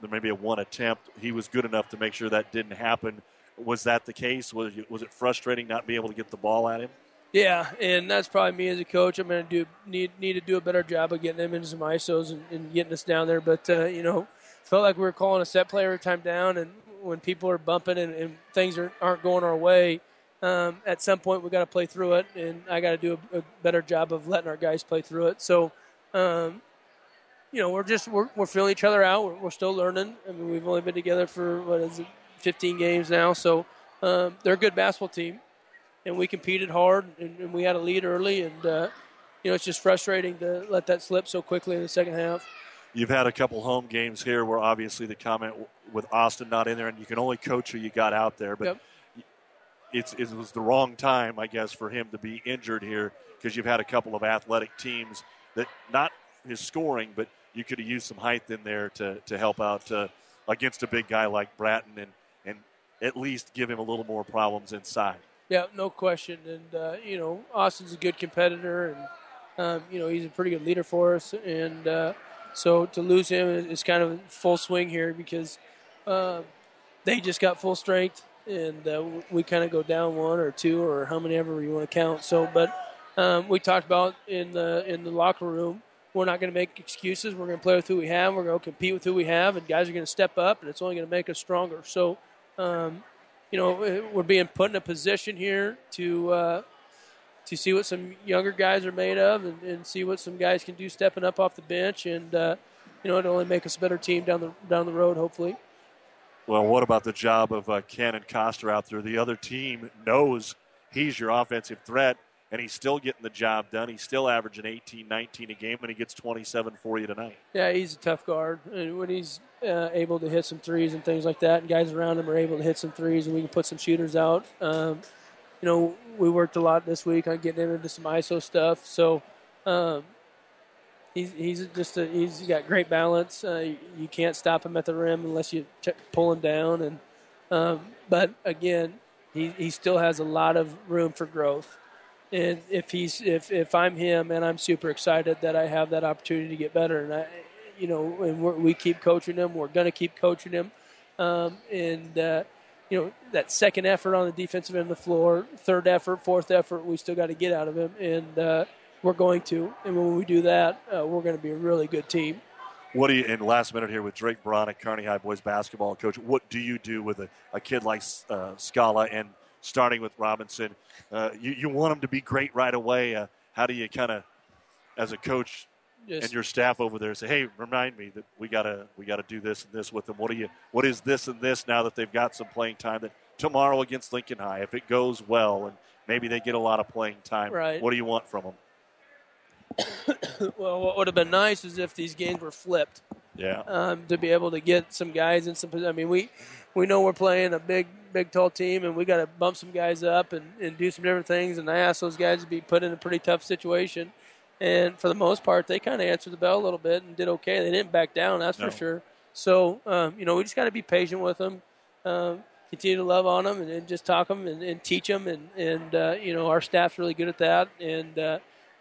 there maybe a one attempt. He was good enough to make sure that didn't happen. Was that the case? Was was it frustrating not being able to get the ball at him? Yeah, and that's probably me as a coach. I'm going to do need need to do a better job of getting them into some ISOs and, and getting us down there. But uh, you know, felt like we were calling a set play every time down, and when people are bumping and, and things are, aren't going our way, um, at some point we got to play through it, and I got to do a, a, better job of letting our guys play through it. So, um, you know, we're just we're, we're feeling each other out. We're, we're, still learning. I mean, we've only been together for what is it, 15 games now, so um, they're a good basketball team and we competed hard, and, and we had a lead early, and uh, you know it's just frustrating to let that slip so quickly in the second half. You've had a couple home games here where obviously the comment with Austin not in there, and you can only coach who you got out there, but. Yep. It's, it was the wrong time, I guess, for him to be injured here because you've had a couple of athletic teams that not his scoring, but you could have used some height in there to, to help out uh, against a big guy like Bratton and, and at least give him a little more problems inside. Yeah, no question. And uh, you know, Austin's a good competitor, and um, you know he's a pretty good leader for us. And uh, so to lose him is kind of full swing here because uh, they just got full strength, and uh, we kind of go down one or two or how many ever you want to count. So, but um, we talked about in the in the locker room. We're not going to make excuses. We're going to play with who we have. We're going to compete with who we have, and guys are going to step up, and it's only going to make us stronger. So, um, you know, we're being put in a position here to uh, to see what some younger guys are made of, and, and, see what some guys can do stepping up off the bench, and uh, you know, it'll only make us a better team down the down the road, hopefully. Well, what about the job of uh, Cannon Coster out there? The other team knows he's your offensive threat, and he's still getting the job done. He's still averaging 18, 19 a game, and he gets 27 for you tonight. Yeah, he's a tough guard. And when he's uh, able to hit some threes and things like that, and guys around him are able to hit some threes, and we can put some shooters out. Um, you know, we worked a lot this week on getting into some ISO stuff. So, um, he's he's just a, he's got great balance. Uh, you can't stop him at the rim unless you pull him down. And um, but again, he he still has a lot of room for growth. And if he's if if I'm him, and I'm super excited that I have that opportunity to get better, and I, you know, and we keep coaching him. We're going to keep coaching him, um, and. Uh, you know that second effort on the defensive end of the floor, third effort, fourth effort, we still got to get out of him, and uh, we're going to. And when we do that, uh, we're going to be a really good team. What do you, in last minute here with Drake Beranek, Kearney High boys basketball coach, what do you do with a, a kid like uh, Scala and starting with Robinson? Uh, you, you want him to be great right away. Uh, how do you kind of, as a coach, Just- and your staff over there say, "Hey, remind me that we gotta we gotta do this and this with them." What do you what is this and this now that they've got some playing time? That tomorrow against Lincoln High, if it goes well and maybe they get a lot of playing time, Right. what do you want from them? well, what would have been nice is if these games were flipped. Yeah. Um, to be able to get some guys in some. I mean, we we know we're playing a big, big, tall team, and we got to bump some guys up and, and do some different things. And I asked those guys to be put in a pretty tough situation, and for the most part, they kind of answered the bell a little bit and did okay. They didn't back down, that's No. for sure. So um, you know, we just got to be patient with them. Um, continue to love on them and, and just talk them and, and teach them and and uh, you know our staff's really good at that and uh,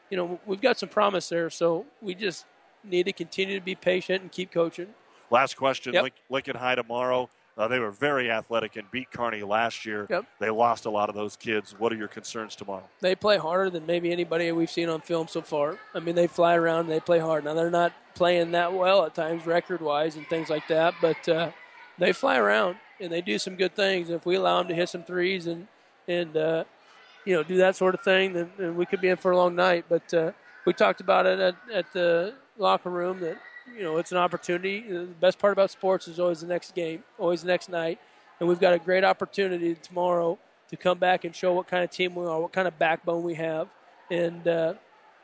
you know we've got some promise there so we just need to continue to be patient and keep coaching Last question: Yep. Lincoln High tomorrow. Uh, they were very athletic and beat Kearney last year. Yep. They lost a lot of those kids. What are your concerns tomorrow? they play harder than maybe anybody we've seen on film so far I mean they fly around and they play hard now they're not playing that well at times record wise and things like that but uh, they fly around and they do some good things if we allow them to hit some threes and and uh, you know do that sort of thing then, then we could be in for a long night but uh, we talked about it at, at the locker room that you know it's an opportunity the best part about sports is always the next game always the next night and we've got a great opportunity tomorrow to come back and show what kind of team we are what kind of backbone we have and uh,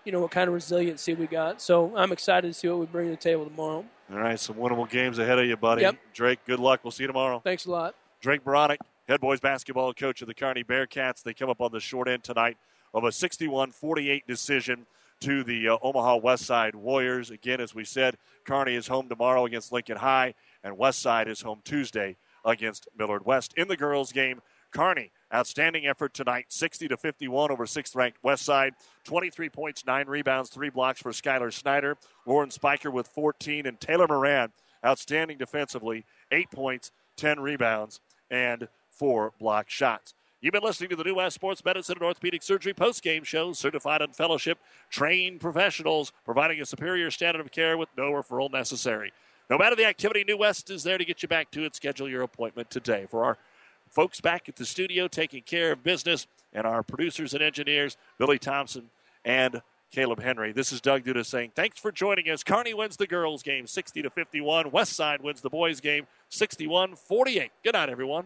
you know what kind of resiliency we got so i'm excited to see what we bring to the table tomorrow All right, some winnable games ahead of you, buddy. Yep. Drake, good luck. We'll see you tomorrow. thanks a lot Drake Bronick, head boys basketball coach of the Kearney Bearcats. They come up on the short end tonight of a 61 48 decision to the uh, Omaha Westside Warriors. Again, as we said, Kearney is home tomorrow against Lincoln High, and Westside is home Tuesday against Millard West. In the girls' game, Kearney, outstanding effort tonight, 60 to 51 over sixth ranked Westside. 23 points, nine rebounds, three blocks for Skylar Snyder. Lauren Spiker with 14, and Taylor Moran, outstanding defensively, eight points, 10 rebounds, and four block shots. You've been listening to the New West Sports Medicine and Orthopedic Surgery post-game show, certified and fellowship, trained professionals, providing a superior standard of care with no referral necessary. No matter the activity, New West is there to get you back to it. Schedule your appointment today. For our folks back at the studio taking care of business and our producers and engineers, Billy Thompson and Caleb Henry. This is Doug Duda saying thanks for joining us. Kearney wins the girls game 60 to 51. Westside wins the boys game 61 48. Good night, everyone.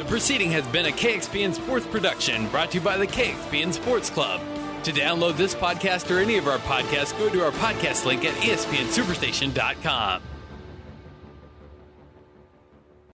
The proceeding has been a KXPN Sports production brought to you by the KXPN Sports Club. To download this podcast or any of our podcasts, go to our podcast link at espnsuperstation.com.